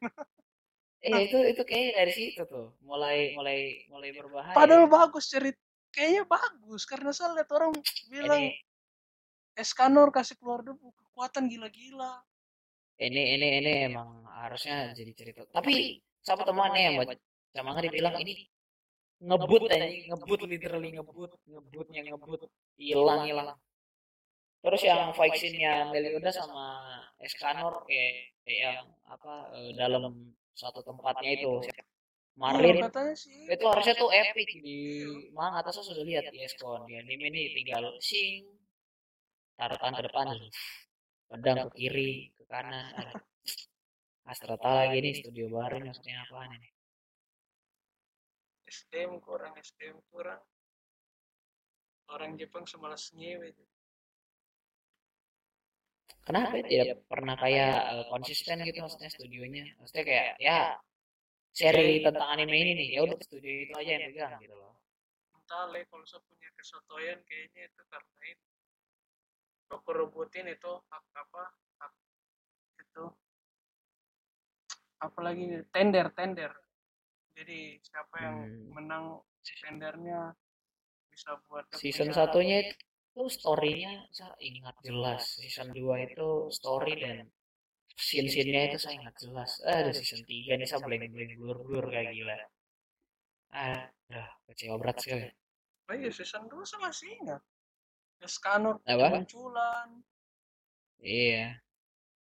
Eh itu itu kayaknya dari situ tuh mulai mulai mulai berbahaya. Padahal bagus cerit kayaknya bagus karena saya lihat orang bilang ini Eskanor kasih keluar debu kekuatan gila-gila. Ini ini ini emang harusnya jadi cerita. Tapi sama temannya yang baca manga dibilang ini ngebut aja ngebut literally ngebut ngebutnya ngebut hilang hilang. Terus yang fight scene-nya Melioda sama Escanor kayak, kayak yang apa eh, dalam suatu tempatnya itu Iya, Marlin. sih. Itu harusnya tuh epic di manga atasnya sudah lihat di Eskon di anime ini tinggal sing taruh tangan ke depan pedang ke kiri ke kanan Astrata lagi nih studio baru nih maksudnya apaan ini? SDM kurang SDM kurang. Orang Jepang semalas nyewe kenapa ya tidak pernah kayak eh, konsisten gitu maksudnya studionya? Maksudnya kayak ya seri tentang anime ini nih ya udah studio itu aja yang pegang gitu loh. Entah le kalau saya punya kesotoyan kayaknya itu karena itu aku rebutin itu hak apa hak itu apalagi tender tender. Jadi siapa yang Hmm. menang tendernya bisa buat season satunya itu storynya saya ingat jelas. Season 2 itu story dan scene-scene-nya itu saya ingat jelas. Ada season 3 nih saya blank blank blur blur kayak gila. Aduh kecewa berat sekali. Oh iya season 2 saya masih ingat. Escanor munculan iya.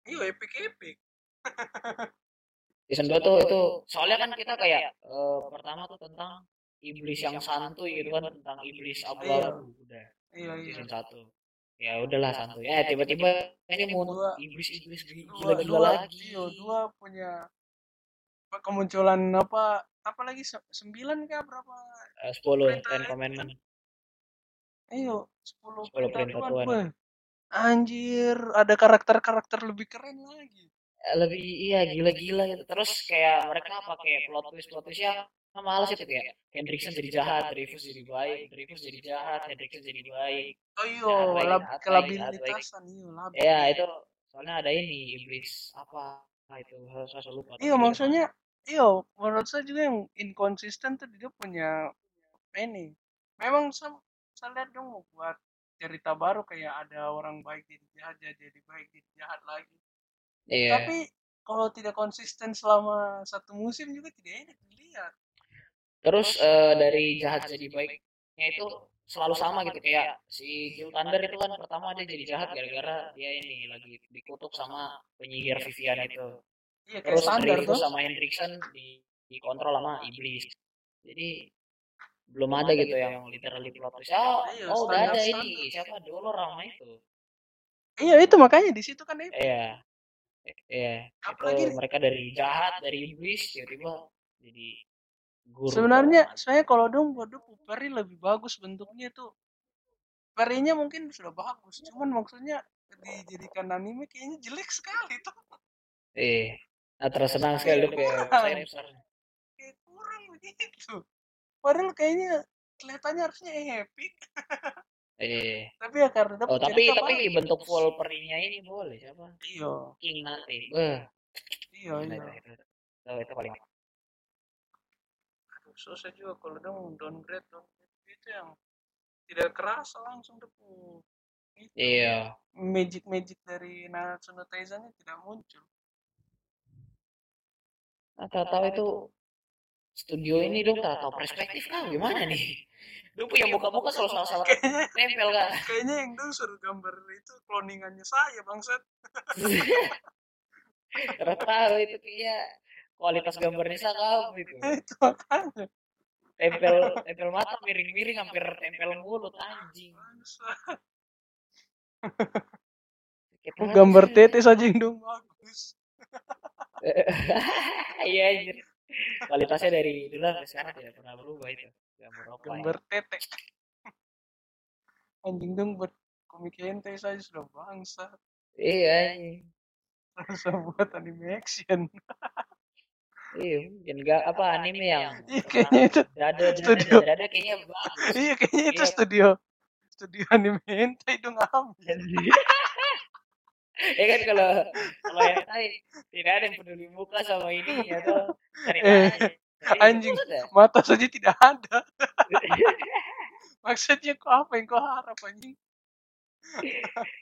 Iya epic epic season 2 tuh itu soalnya kan kita kayak eh, pertama tuh tentang iblis yang santuy gitu kan tentang iblis abu-abu udah iya iya. season 1 ya udahlah santuy. Eh tiba-tiba ini mau Dua. iblis-iblis dua, gila-gila dua, lagi. Iya, dua punya kemunculan apa apa lagi se- sembilan kah berapa? Eh, 10 Perintah Ten Commandment ayo sepuluh 10 perintah Tuhan anjir ada karakter-karakter lebih keren lagi lebih iya gila-gila gitu. Terus kayak mereka pakai plot twist plot twist ya males itu kayak Hendrickson jadi jahat Dreyfus jadi baik Dreyfus jadi jahat Hendrickson jadi baik. Oh iya lab, kelabilitasan iya ya itu soalnya ada ini iblis apa itu saya lupa iya maksudnya iya menurut saya juga yang inkonsisten tuh dia punya ini. Memang saya, saya lihat dong mau buat cerita baru kayak ada orang baik jadi jahat jadi baik jadi jahat lagi iya. Tapi kalau tidak konsisten selama satu musim juga tidak enak dilihat. Terus eh, dari jahat jadi baiknya itu selalu sama gitu kayak si Gil Thunder itu kan pertama dia jadi jahat gara-gara dia ini lagi dikutuk sama penyihir Vivian itu. iya terus standar Dreyfus tuh. sama Hendrickson di dikontrol sama iblis. Jadi belum ada gitu yang literally plot twist. Oh, oh udah ada ini. Siapa Dolor sama itu iya itu makanya di situ kan epic. iya iya itu Apalagi- mereka dari jahat dari iblis tiba-tiba jadi guru sebenarnya saya kalau dong buat Peri lebih bagus bentuknya tuh. Perinya mungkin sudah bagus cuman maksudnya dijadikan anime kayaknya jelek sekali tuh. Eh nah, terus senang sekali lu kayak kayak kurang begitu. Padahal kayaknya kelihatannya harusnya epic eh tapi ya karena oh tapi tapi bagus. bentuk full perinya ini boleh siapa? Iya. King nanti Wah, iya iya. itu, itu, paling susah juga kalau dong downgrade downgrade itu yang tidak kerasa langsung itu iya. magic magic dari Nanatsu no Taizan tidak muncul. Nah, tahu-tahu itu studio ini dong tahu perspektif kah gimana nih lu punya muka-muka selalu salah-salah. Kayaknya nempel kah kayaknya yang dong suruh gambar itu cloningannya saya bangsat. Karena tahu itu kayaknya kualitas gambarnya sakam itu. Itu makanya. Tempel tempel mata miring-miring hampir tempel mulut anjing. Gambar tetes aja yang dong bagus. Iya anjir. Kualitasnya dari dulu sampai sekarang tidak pernah berubah itu gambar apa ya? gambar tetek anjing dong buat komik hentai saja sudah bangsa iya rasa buat anime action. Iya mungkin nggak apa anime yang iya kayaknya itu dada Studio. dada kayaknya bagus iya kayaknya itu Iya. studio. Studio anime hentai dong ambil ya kan kalau kalau yang lain tidak ada yang peduli muka sama ini cari Eh, aja. Jadi, anjing. udah. mata saja tidak ada maksudnya kok apa yang kau harap anjing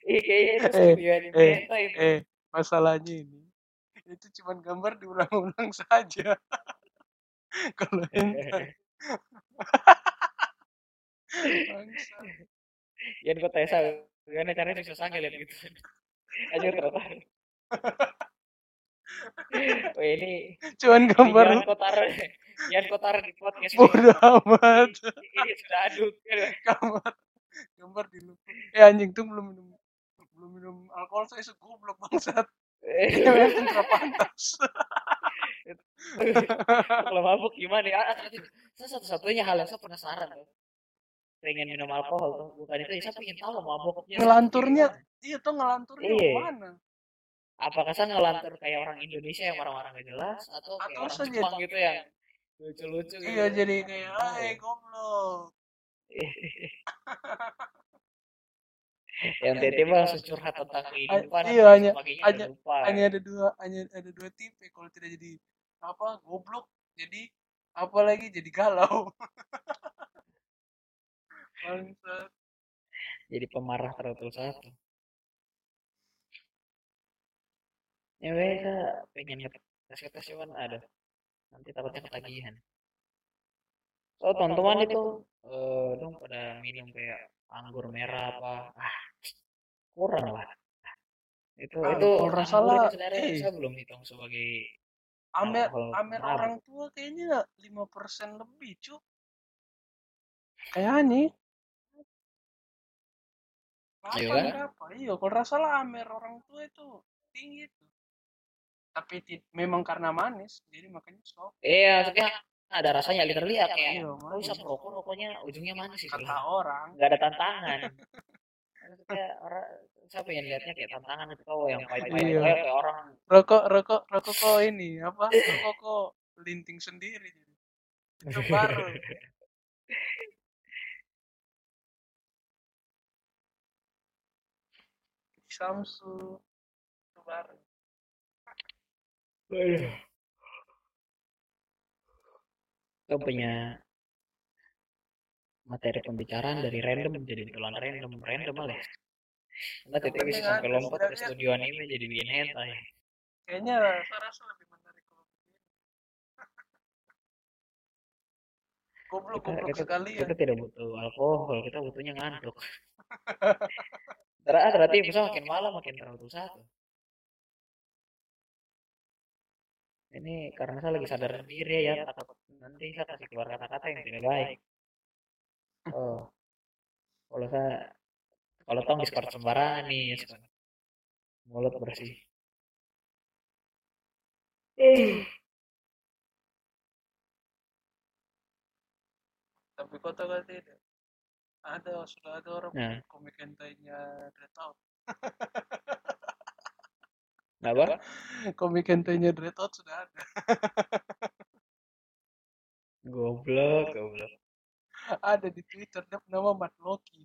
Iya kayaknya itu Eh, eh, itu. eh masalahnya ini itu cuma gambar diulang-ulang saja kalau hentai bangsa Jangan kau tanya gimana caranya susah ngeliat gitu. Aja tertarik. Oh ini cuman ini gambar jangan kau taruh, jangan kau taruh di podcast ini. bodoh amat Ini sudah aduk. gambar gambar di eh anjing tuh belum minum belum minum alkohol saya segoblok bangsat dia memang tidak pantas Kalau mabuk gimana ya? Ah, Saya satu-satunya hal yang saya penasaran tuh. Pengen minum alkohol tuh. Bukan itu, saya pengen tahu mabuknya. Ngelanturnya. iya tuh ngelanturnya Iya. mana Apakah saya ngelantur kayak orang Indonesia yang marah-marah gak jelas atau kayak Atau orang Jepang gitu yang lucu-lucu gitu. iya jadi kayak ay goblok. Yang tiba-tiba langsung curhat tentang kehidupan iya, hanya- hanya- hanya ada dua hanya ada dua tipe kalau tidak jadi apa goblok jadi apa lagi jadi galau. Jadi pemarah terlalu satu ya wes saya pengen ngetes ngetes cuman ada nanti takutnya ketagihan so teman-teman itu eh dong pada minum kayak anggur merah apa ah kurang lah itu Ah, itu salah, eh. saya belum hitung sebagai Amer Alkohol Amer mabuk. orang tua kayaknya lima persen lebih cu kayaknya Iya Iya kan? berapa? Iya, kalau salah Amer orang tua itu tinggi tuh. Tapi memang karena manis, jadi makanya sok. iya maksudnya ada rasanya literally ya kayak Iya, oh bisa manis. rokok rokoknya ujungnya manis sih Kata orang. nggak ada tantangan maksudnya orang saya pengen lihatnya kayak tantangan itu kau yang pahit-pahit Iya. kayak kayak orang Rokok, rokok, rokok kok ini apa? Rokok kok linting sendiri. Jadi. Itu baru. Samsu itu baru. Kau punya materi pembicaraan dari random jadi ditelan random random malah Enggak titik bisa sampai lompat ke studio anime jadi bikin hentai Kayaknya saya rasa lebih menarik kalau begini. Goblok, kita, goblok kita, sekali ya. kita tidak butuh alkohol kita butuhnya ngantuk. Ternyata berarti bisa makin malam makin terlalu satu ini karena saya lagi sadar diri ya takut nanti saya kasih keluar kata-kata yang tidak baik oh kalau saya kalau tong discord sembarangan nih ya mulut bersih eh Tapi tahu kan tidak? Ada, sudah ada orang Nah. komik hentainya Out. apa? Komik hentainya Dread Out sudah ada. goblok goblok. Ada di Twitter, dia nama Matt Loki.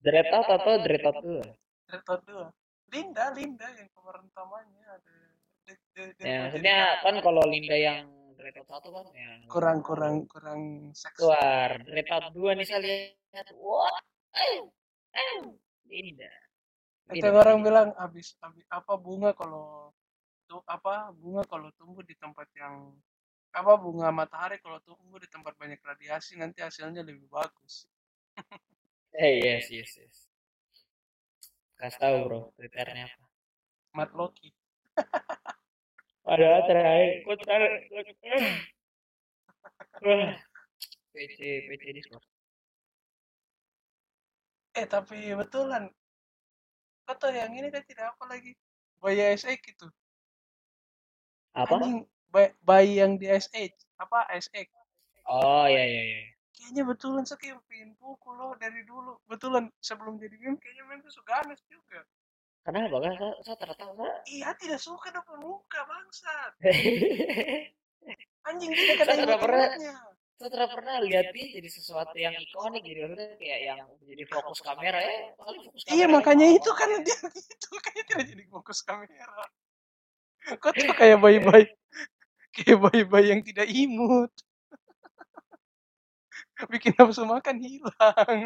dread out atau dread out dulu Dread Out 2. Linda, Linda yang pemeran utamanya ada. De, de, de, ya maksudnya kan kalau Linda yang dread out satu kan yang kurang kurang kurang seks. keluar. Dread out dua nih saya lihat. Wah eh, eh, Linda Itu yang orang bilang habis habis apa bunga kalau tuh apa bunga kalau tumbuh di tempat yang apa bunga matahari kalau tumbuh di tempat banyak radiasi nanti hasilnya lebih bagus. eh yes yes yes kasih tahu bro twitternya apa Matt Loki. ada terakhir putar PC PC Discord Eh tapi betulan. Kata yang ini kan tidak apa lagi. Buaya SX gitu. apa? Anjing bayi, bayi yang di SH apa SX oh iya iya iya kayaknya betulan saya kayak pengen pukul loh dari dulu. Betulan sebelum jadi meme kayaknya meme tuh suka ganas juga. Kenapa? Kan saya, saya tertawa saya iya tidak suka depan muka bangsat. Anjing dia Saya kadang tidak pernah tidak pernah lihat dia jadi sesuatu yang ikonik gitu maksudnya kayak yang jadi fokus kamera ya fokus kamera iya ya, makanya itu kan dia gitu kayaknya tidak jadi fokus kamera. Kok tuh kayak bayi-bayi kayak bayi-bayi yang tidak imut? Bikin nafsu makan hilang.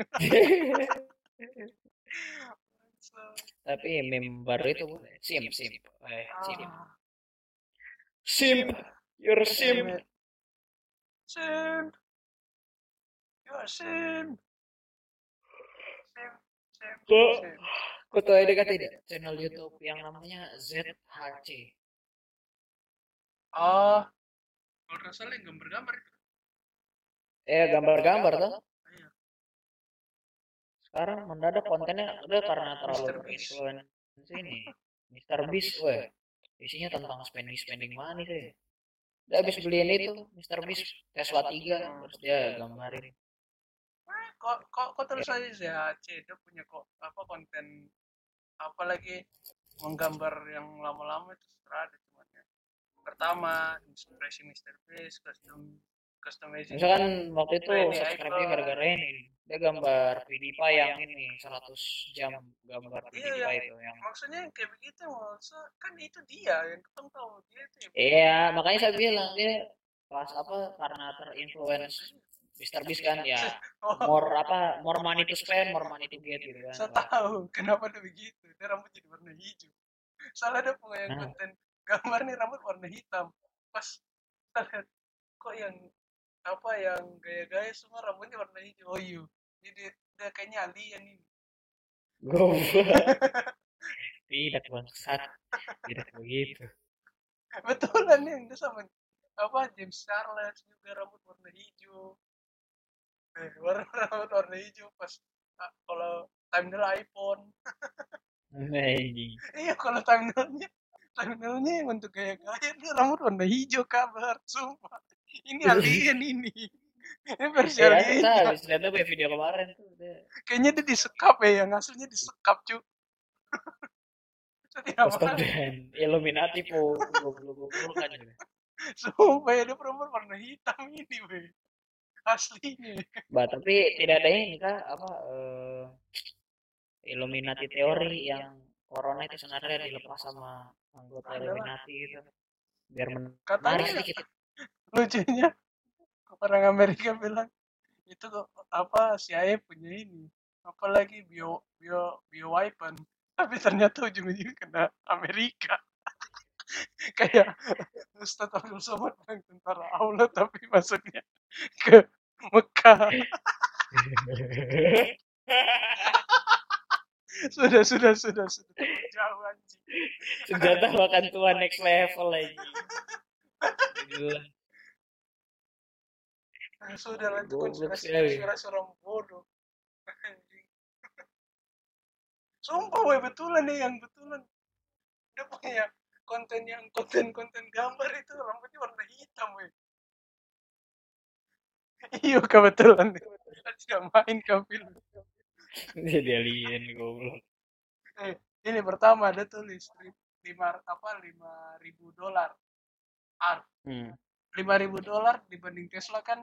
Tapi meme baru itu sim sim eh sim Ah, sim you're sim Sim. Ya, Sim. Sim. Sim. Sim. kau tahu ada kata tidak channel YouTube yang namanya ZHC Oh. Kalau nggak salah yang gambar-gambar itu. eh gambar-gambar tuh Iya. sekarang mendadak kontennya udah karena terlalu influence ini Mr. Beast weh isinya tentang spending spending money sih dia habis beliin itu Mr. Beast Tesla 3 terus dia gambarin Kok kok kok terus aja sih AC dia punya kok apa konten apa lagi menggambar yang lama-lama itu sudah ada cuman ya. Pertama, inspirasi Mr. Beast, custom customizing. misalkan waktu itu Ini subscribe-nya icon. gara-gara ini dia gambar PewDiePie yang ini 100 jam gambar Iya, PewDiePie yang- itu yang Maksudnya yang kayak begitu maksud kan itu dia yang ketemu tahu dia itu. yang- iya makanya saya bilang dia pas apa karena terinfluence Mr. Beast kan ya Oh, more apa more money to spend more money to get gitu kan saya tahu kenapa dia begitu. Dia rambut jadi warna hijau. Salah ada punya yang Nah. konten gambar nih rambut warna hitam. Pas lihat kok yang apa yang gaya-gaya semua rambutnya warna hijau. Oh iya. Jadi dia kayaknya alien ini. Tidak bangsat. Tidak begitu. Betulan nih dia sama apa James Charles juga rambut warna hijau. Eh, warna rambut warna hijau pas ah, kalau thumbnail iPhone. Anjing. Iya kalau thumbnailnya thumbnailnya yang untuk gaya-gaya dia rambut warna hijau kabar sumpah ini alien ini ini versi Ya, alien saya habis lihat tuh video kemarin tuh. kayaknya dia disekap ya yang aslinya disekap cu mau dan Illuminati po goblok-goblok kan. sumpah ya dia perempuan warna hitam ini weh aslinya Bah, tapi tidak ada ini kah apa eh, Illuminati teori yang corona itu sebenarnya dilepas sama anggota. Illuminati gitu. Biar menarik sedikit. Lucunya orang Amerika bilang itu kok apa CIA punya ini apalagi bio bio bio weapon tapi ternyata ujung-ujungnya kena Amerika. Kayak Ustadz Abdul Somad bilang tentara Allah tapi masuknya ke Mekah. Sudah sudah sudah sudah. Jauh anjing. Senjata makan tua next level lagi. Gila. Ah, lah itu konspirasi konspirasi orang bodoh. Sumpah weh betulan nih yang betulan. Dia punya konten yang konten-konten gambar itu rambutnya warna hitam weh. Iya kebetulan saya tidak main kafil Jadi alien goblok. eh, ini pertama ada tulis lima apa lima ribu dolar. Art Hmm. lima ribu dolar dibanding Tesla kan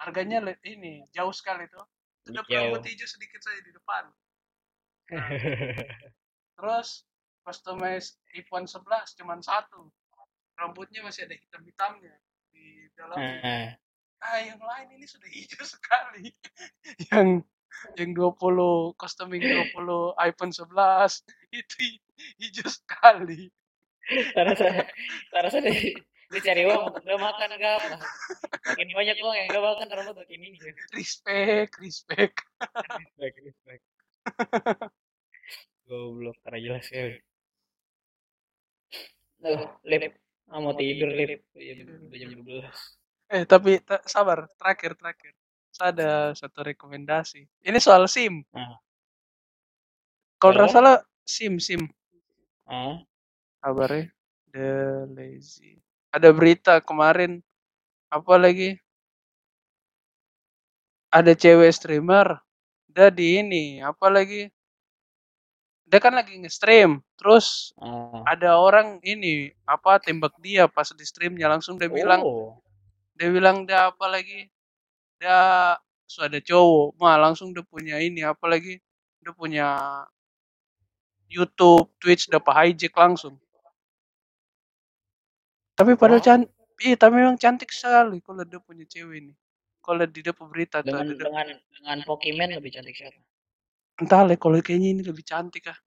harganya ini jauh sekali tuh. Ada Jauh. rambut hijau sedikit saja di depan. Terus customize iPhone 11 cuman satu. Rambutnya masih ada hitam-hitamnya di dalamnya Nah, ah yang lain ini sudah hijau sekali. Yang yang 20 customing 20 iPhone 11 itu hi- hijau sekali. Saya karena saya di, dicari uang untuk gak makan gak apa. Makin banyak uang yang gak makan rambut makin hijau. respect respect Respect, respect. Goblok, karena jelas sekali. Tuh, lip. Ah, mau tidur, lip. Jam, udah jam 12. eh tapi ta- sabar terakhir terakhir saya ada satu rekomendasi ini soal SIM Ah. kalau nggak salah SIM SIM Ah, kabarnya the lazy ada berita kemarin apa lagi? Ada cewek streamer dia di ini apa lagi? Dia kan lagi nge-stream terus Ah. ada orang ini apa tembak dia pas di streamnya langsung dia bilang Oh. dia bilang dia apa lagi? Dia so ada cowok mah langsung dia punya ini apa lagi? Dia punya YouTube Twitch dapat hijack langsung tapi padahal Wah. cantik iya tapi memang cantik sekali kalau dia punya cewek ini kalau di dia berita tuh dengan dia- dengan dengan Pokemon lebih cantik siapa? entah lah kalau kayaknya ini lebih cantik ah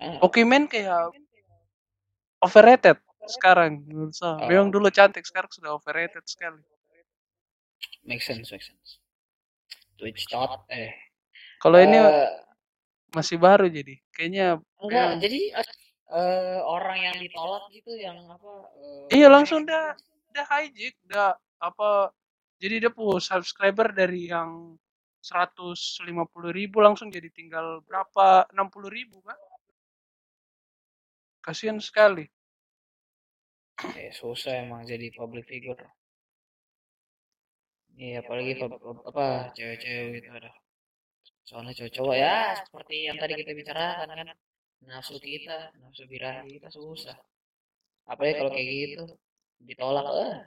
Ah, Pokemon kayak overrated sekarang menurut saya. Memang Oh. dulu cantik sekarang sudah overrated sekali. make sense, make sense. Twitch tot eh. Kalau ini Eh, masih baru jadi kayaknya enggak, ya. jadi eh, orang yang ditolak gitu yang apa? eh, iya langsung dah dah hijack dah apa jadi dia punya subscriber dari yang 150 ribu langsung jadi tinggal berapa 60 ribu kan kasihan sekali eh, susah emang jadi public figure. Iya, apalagi pub- pub- apa cewek-cewek gitu ada. Soalnya cowok-cowok ya seperti yang tadi kita bicarakan kan nafsu kita, nafsu birahi kita susah. Apalagi kalau kayak gitu ditolak eh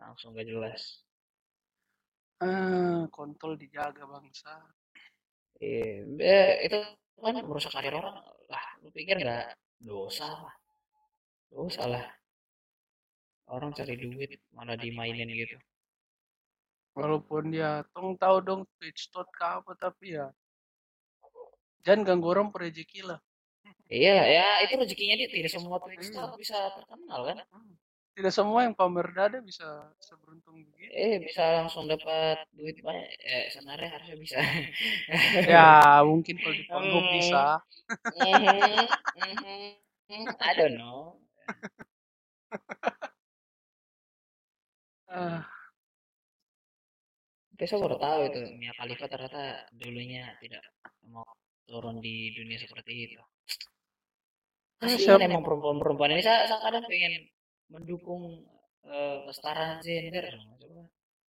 langsung gak jelas. ah kontol dijaga bangsa Iya, eh, itu kan merusak karir orang. Lah, lu pikir nggak dosa lah? Dosa lah. Orang cari duit malah dimainin gitu. walaupun dia tong tahu dong Twitch tot ke apa tapi ya jangan ganggu orang rezeki lah Iya, ya itu rezekinya dia tidak semua Twitch star bisa terkenal kan? tidak semua yang pamer dada bisa seberuntung begitu Eh, bisa langsung dapat duit banyak. Eh, sebenarnya harusnya bisa. ya mungkin kalau di panggung Hmm. bisa Mhm, mhm. I don't know. Ah, Besok baru tahu itu Mia Khalifa ternyata dulunya tidak mau turun di dunia seperti itu. Kasihan siapa- emang perempuan-perempuan ini saya, saya kadang pengen mendukung eh, kesetaraan gender. Coba.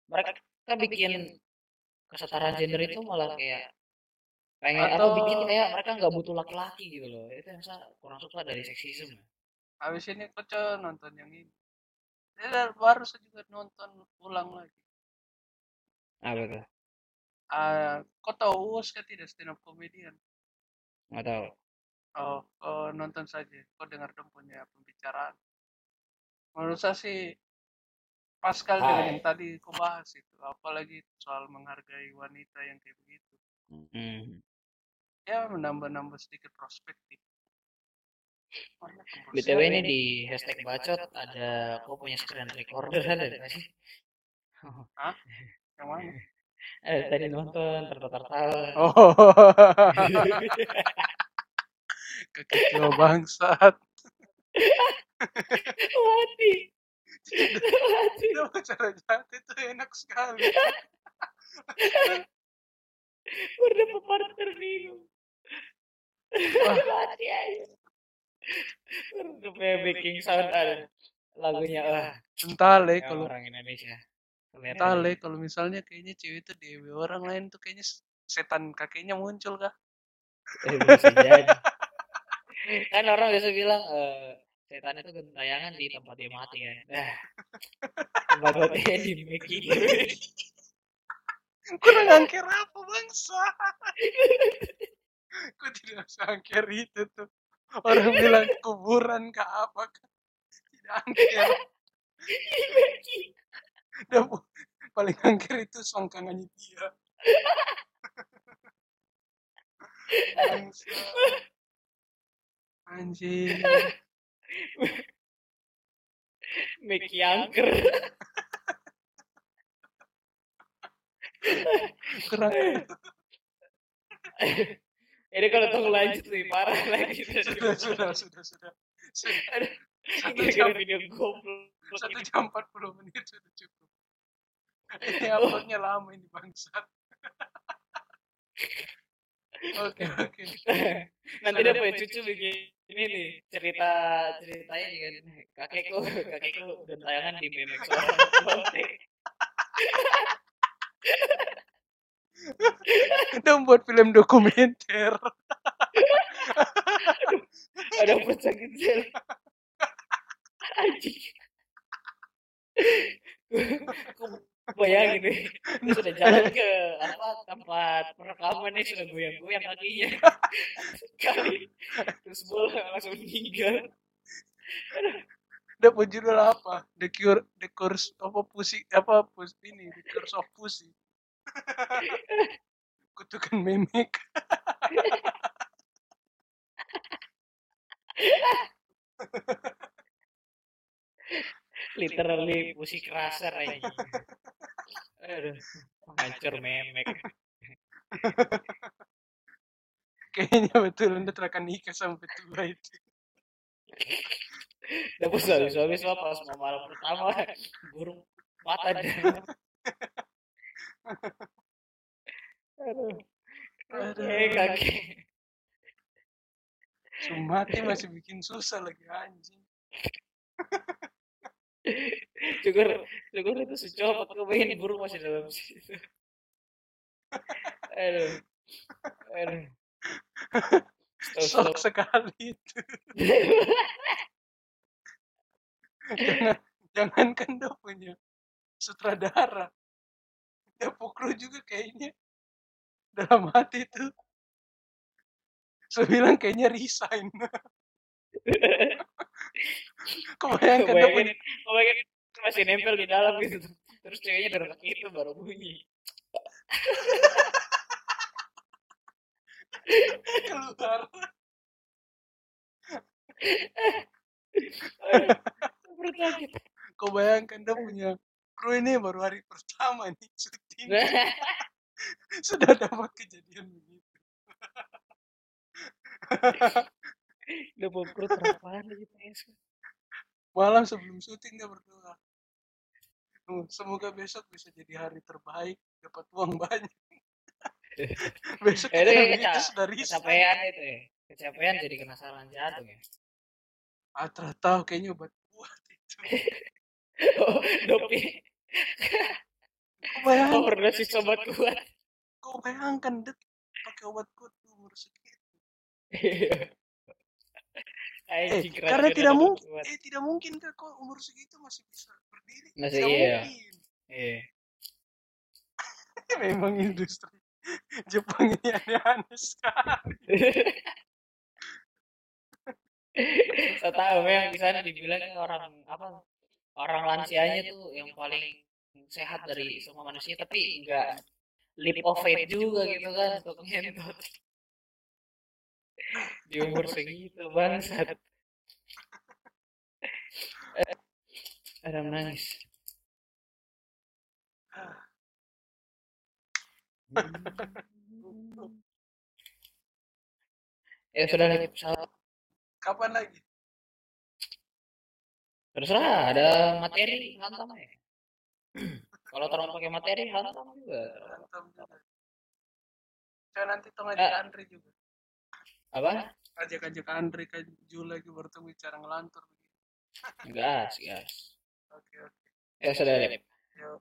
Mereka kan bikin kesetaraan gender itu malah kayak pengen Atau- bikin kayak mereka nggak butuh laki-laki gitu loh. Itu yang saya kurang suka dari seksisme. habis ini kocok nonton yang ini dia baru saya juga nonton ulang lagi Apa tuh? ah kau tahu Uus kan tidak stand up comedian Nggak tahu. Oh kau nonton saja. Kau dengar dong punya pembicaraan. Menurut saya sih pas sekali dengan yang tadi kau bahas itu apalagi soal menghargai wanita yang kayak begitu. Hmm. ya menambah-nambah sedikit perspektif. Warna BTW ini di hashtag bacot ada kok punya screen recorder ada nggak sih? yang mana? Ada tadi nonton tertawa-tertawa. oh kekecil bangsat Mati. Mati. cara jahat itu enak sekali Udah bingung. Wah. Mati aja. Punya backing sound ada. Lagunya wah. entah le ya kalau orang Indonesia. Kelihatan entah aja. le kalau misalnya kayaknya cewek itu dewe orang lain tuh kayaknya setan kakeknya muncul kah Eh, bisa jadi. Kan orang biasa bilang eh setan itu gentayangan di tempat dia mati ya. Nah, tempat matinya di making. kurang angker apa bangsa? Kok tidak bisa angker itu tuh. Orang bilang kuburan ke apa tidak angker. Dia paling angker itu songkangannya dia bangsa anjing. Make Yanker. kurang Ini kalau tunggu lanjut nih parah lagi. sudah sudah sudah sudah sudah satu jam video goblok. satu jam 40 menit sudah cukup. Ini uploadnya lama ini bangsat. Oke oke. Nanti dia punya cucu bikin ini nih cerita ceritanya juga nih. kakekku kakekku udah tayangan di BMX orang Udah buat film dokumenter. ada pecah kecil anjing bayangin nih dia sudah jalan ke apa tempat perekaman nih sudah goyang-goyang kakinya sekali terus bola langsung meninggal Udah judul apa? The Cure, The Curse apa pussy apa pus ini The Curse of Pussy. Kutukan memek. literally musik raser aja aduh hancur memek Kayaknya betul anda akan nikah sampai tua itu. Dapat suami-suami semua pas mau malam pertama burung mata dia. Aduh. Aduh. Eh kaki. Sumati masih bikin susah lagi anjing. Syukur, syukur itu secopot kebayang burung masih dalam situ. Aduh. Aduh. Sok sekali itu. jangan, jangankan dia punya sutradara. Dia pukul juga kayaknya dalam hati itu. Saya bilang kayaknya resign. Punya Kebayangin, kebayangin masih nempel di dalam gitu. Terus ceweknya dari kaki itu baru bunyi. keluar. Perut sakit. Kau bayangkan dia punya kru ini baru hari pertama nih syuting. Sudah dapat kejadian begitu. Udah bawa perut apaan lagi PS. Malam sebelum syuting dia berdoa. "Oh, Semoga besok bisa jadi hari terbaik, dapat uang banyak. besok Eh, itu kita resign. Kecapean itu ya. Kecapean jadi kena serangan jantung ya. Ah, tahu kayaknya obat kuat itu. Oh, dopi. Kau bayangkan, Overdosis sobat kuat. kau bayangkan dia pakai obat kuat umur segitu. Eh, karena tidak mungkin, eh tidak mungkin kan kau umur segitu masih bisa berdiri. Masih tidak iya. mungkin. Iya. Memang industri Jepang ini aneh-aneh sekali. Saya tahu memang di sana dibilang orang apa orang lansianya tuh yang paling sehat dari semua manusia tapi enggak leap of faith juga gitu kan untuk ngentot di umur segitu bangsat Adam nangis ya sudah lagi pesawat Kapan lagi? terserah ada materi hantam ya kalau terlalu pakai materi hantam juga Mantap juga. Nanti tong ajak Eh. Andre juga. apa Ajak-ajak Andre ke Jul lagi bertemu bicara ngelantur. gas gas Oke, oke. ya sudah Lip. Yuk.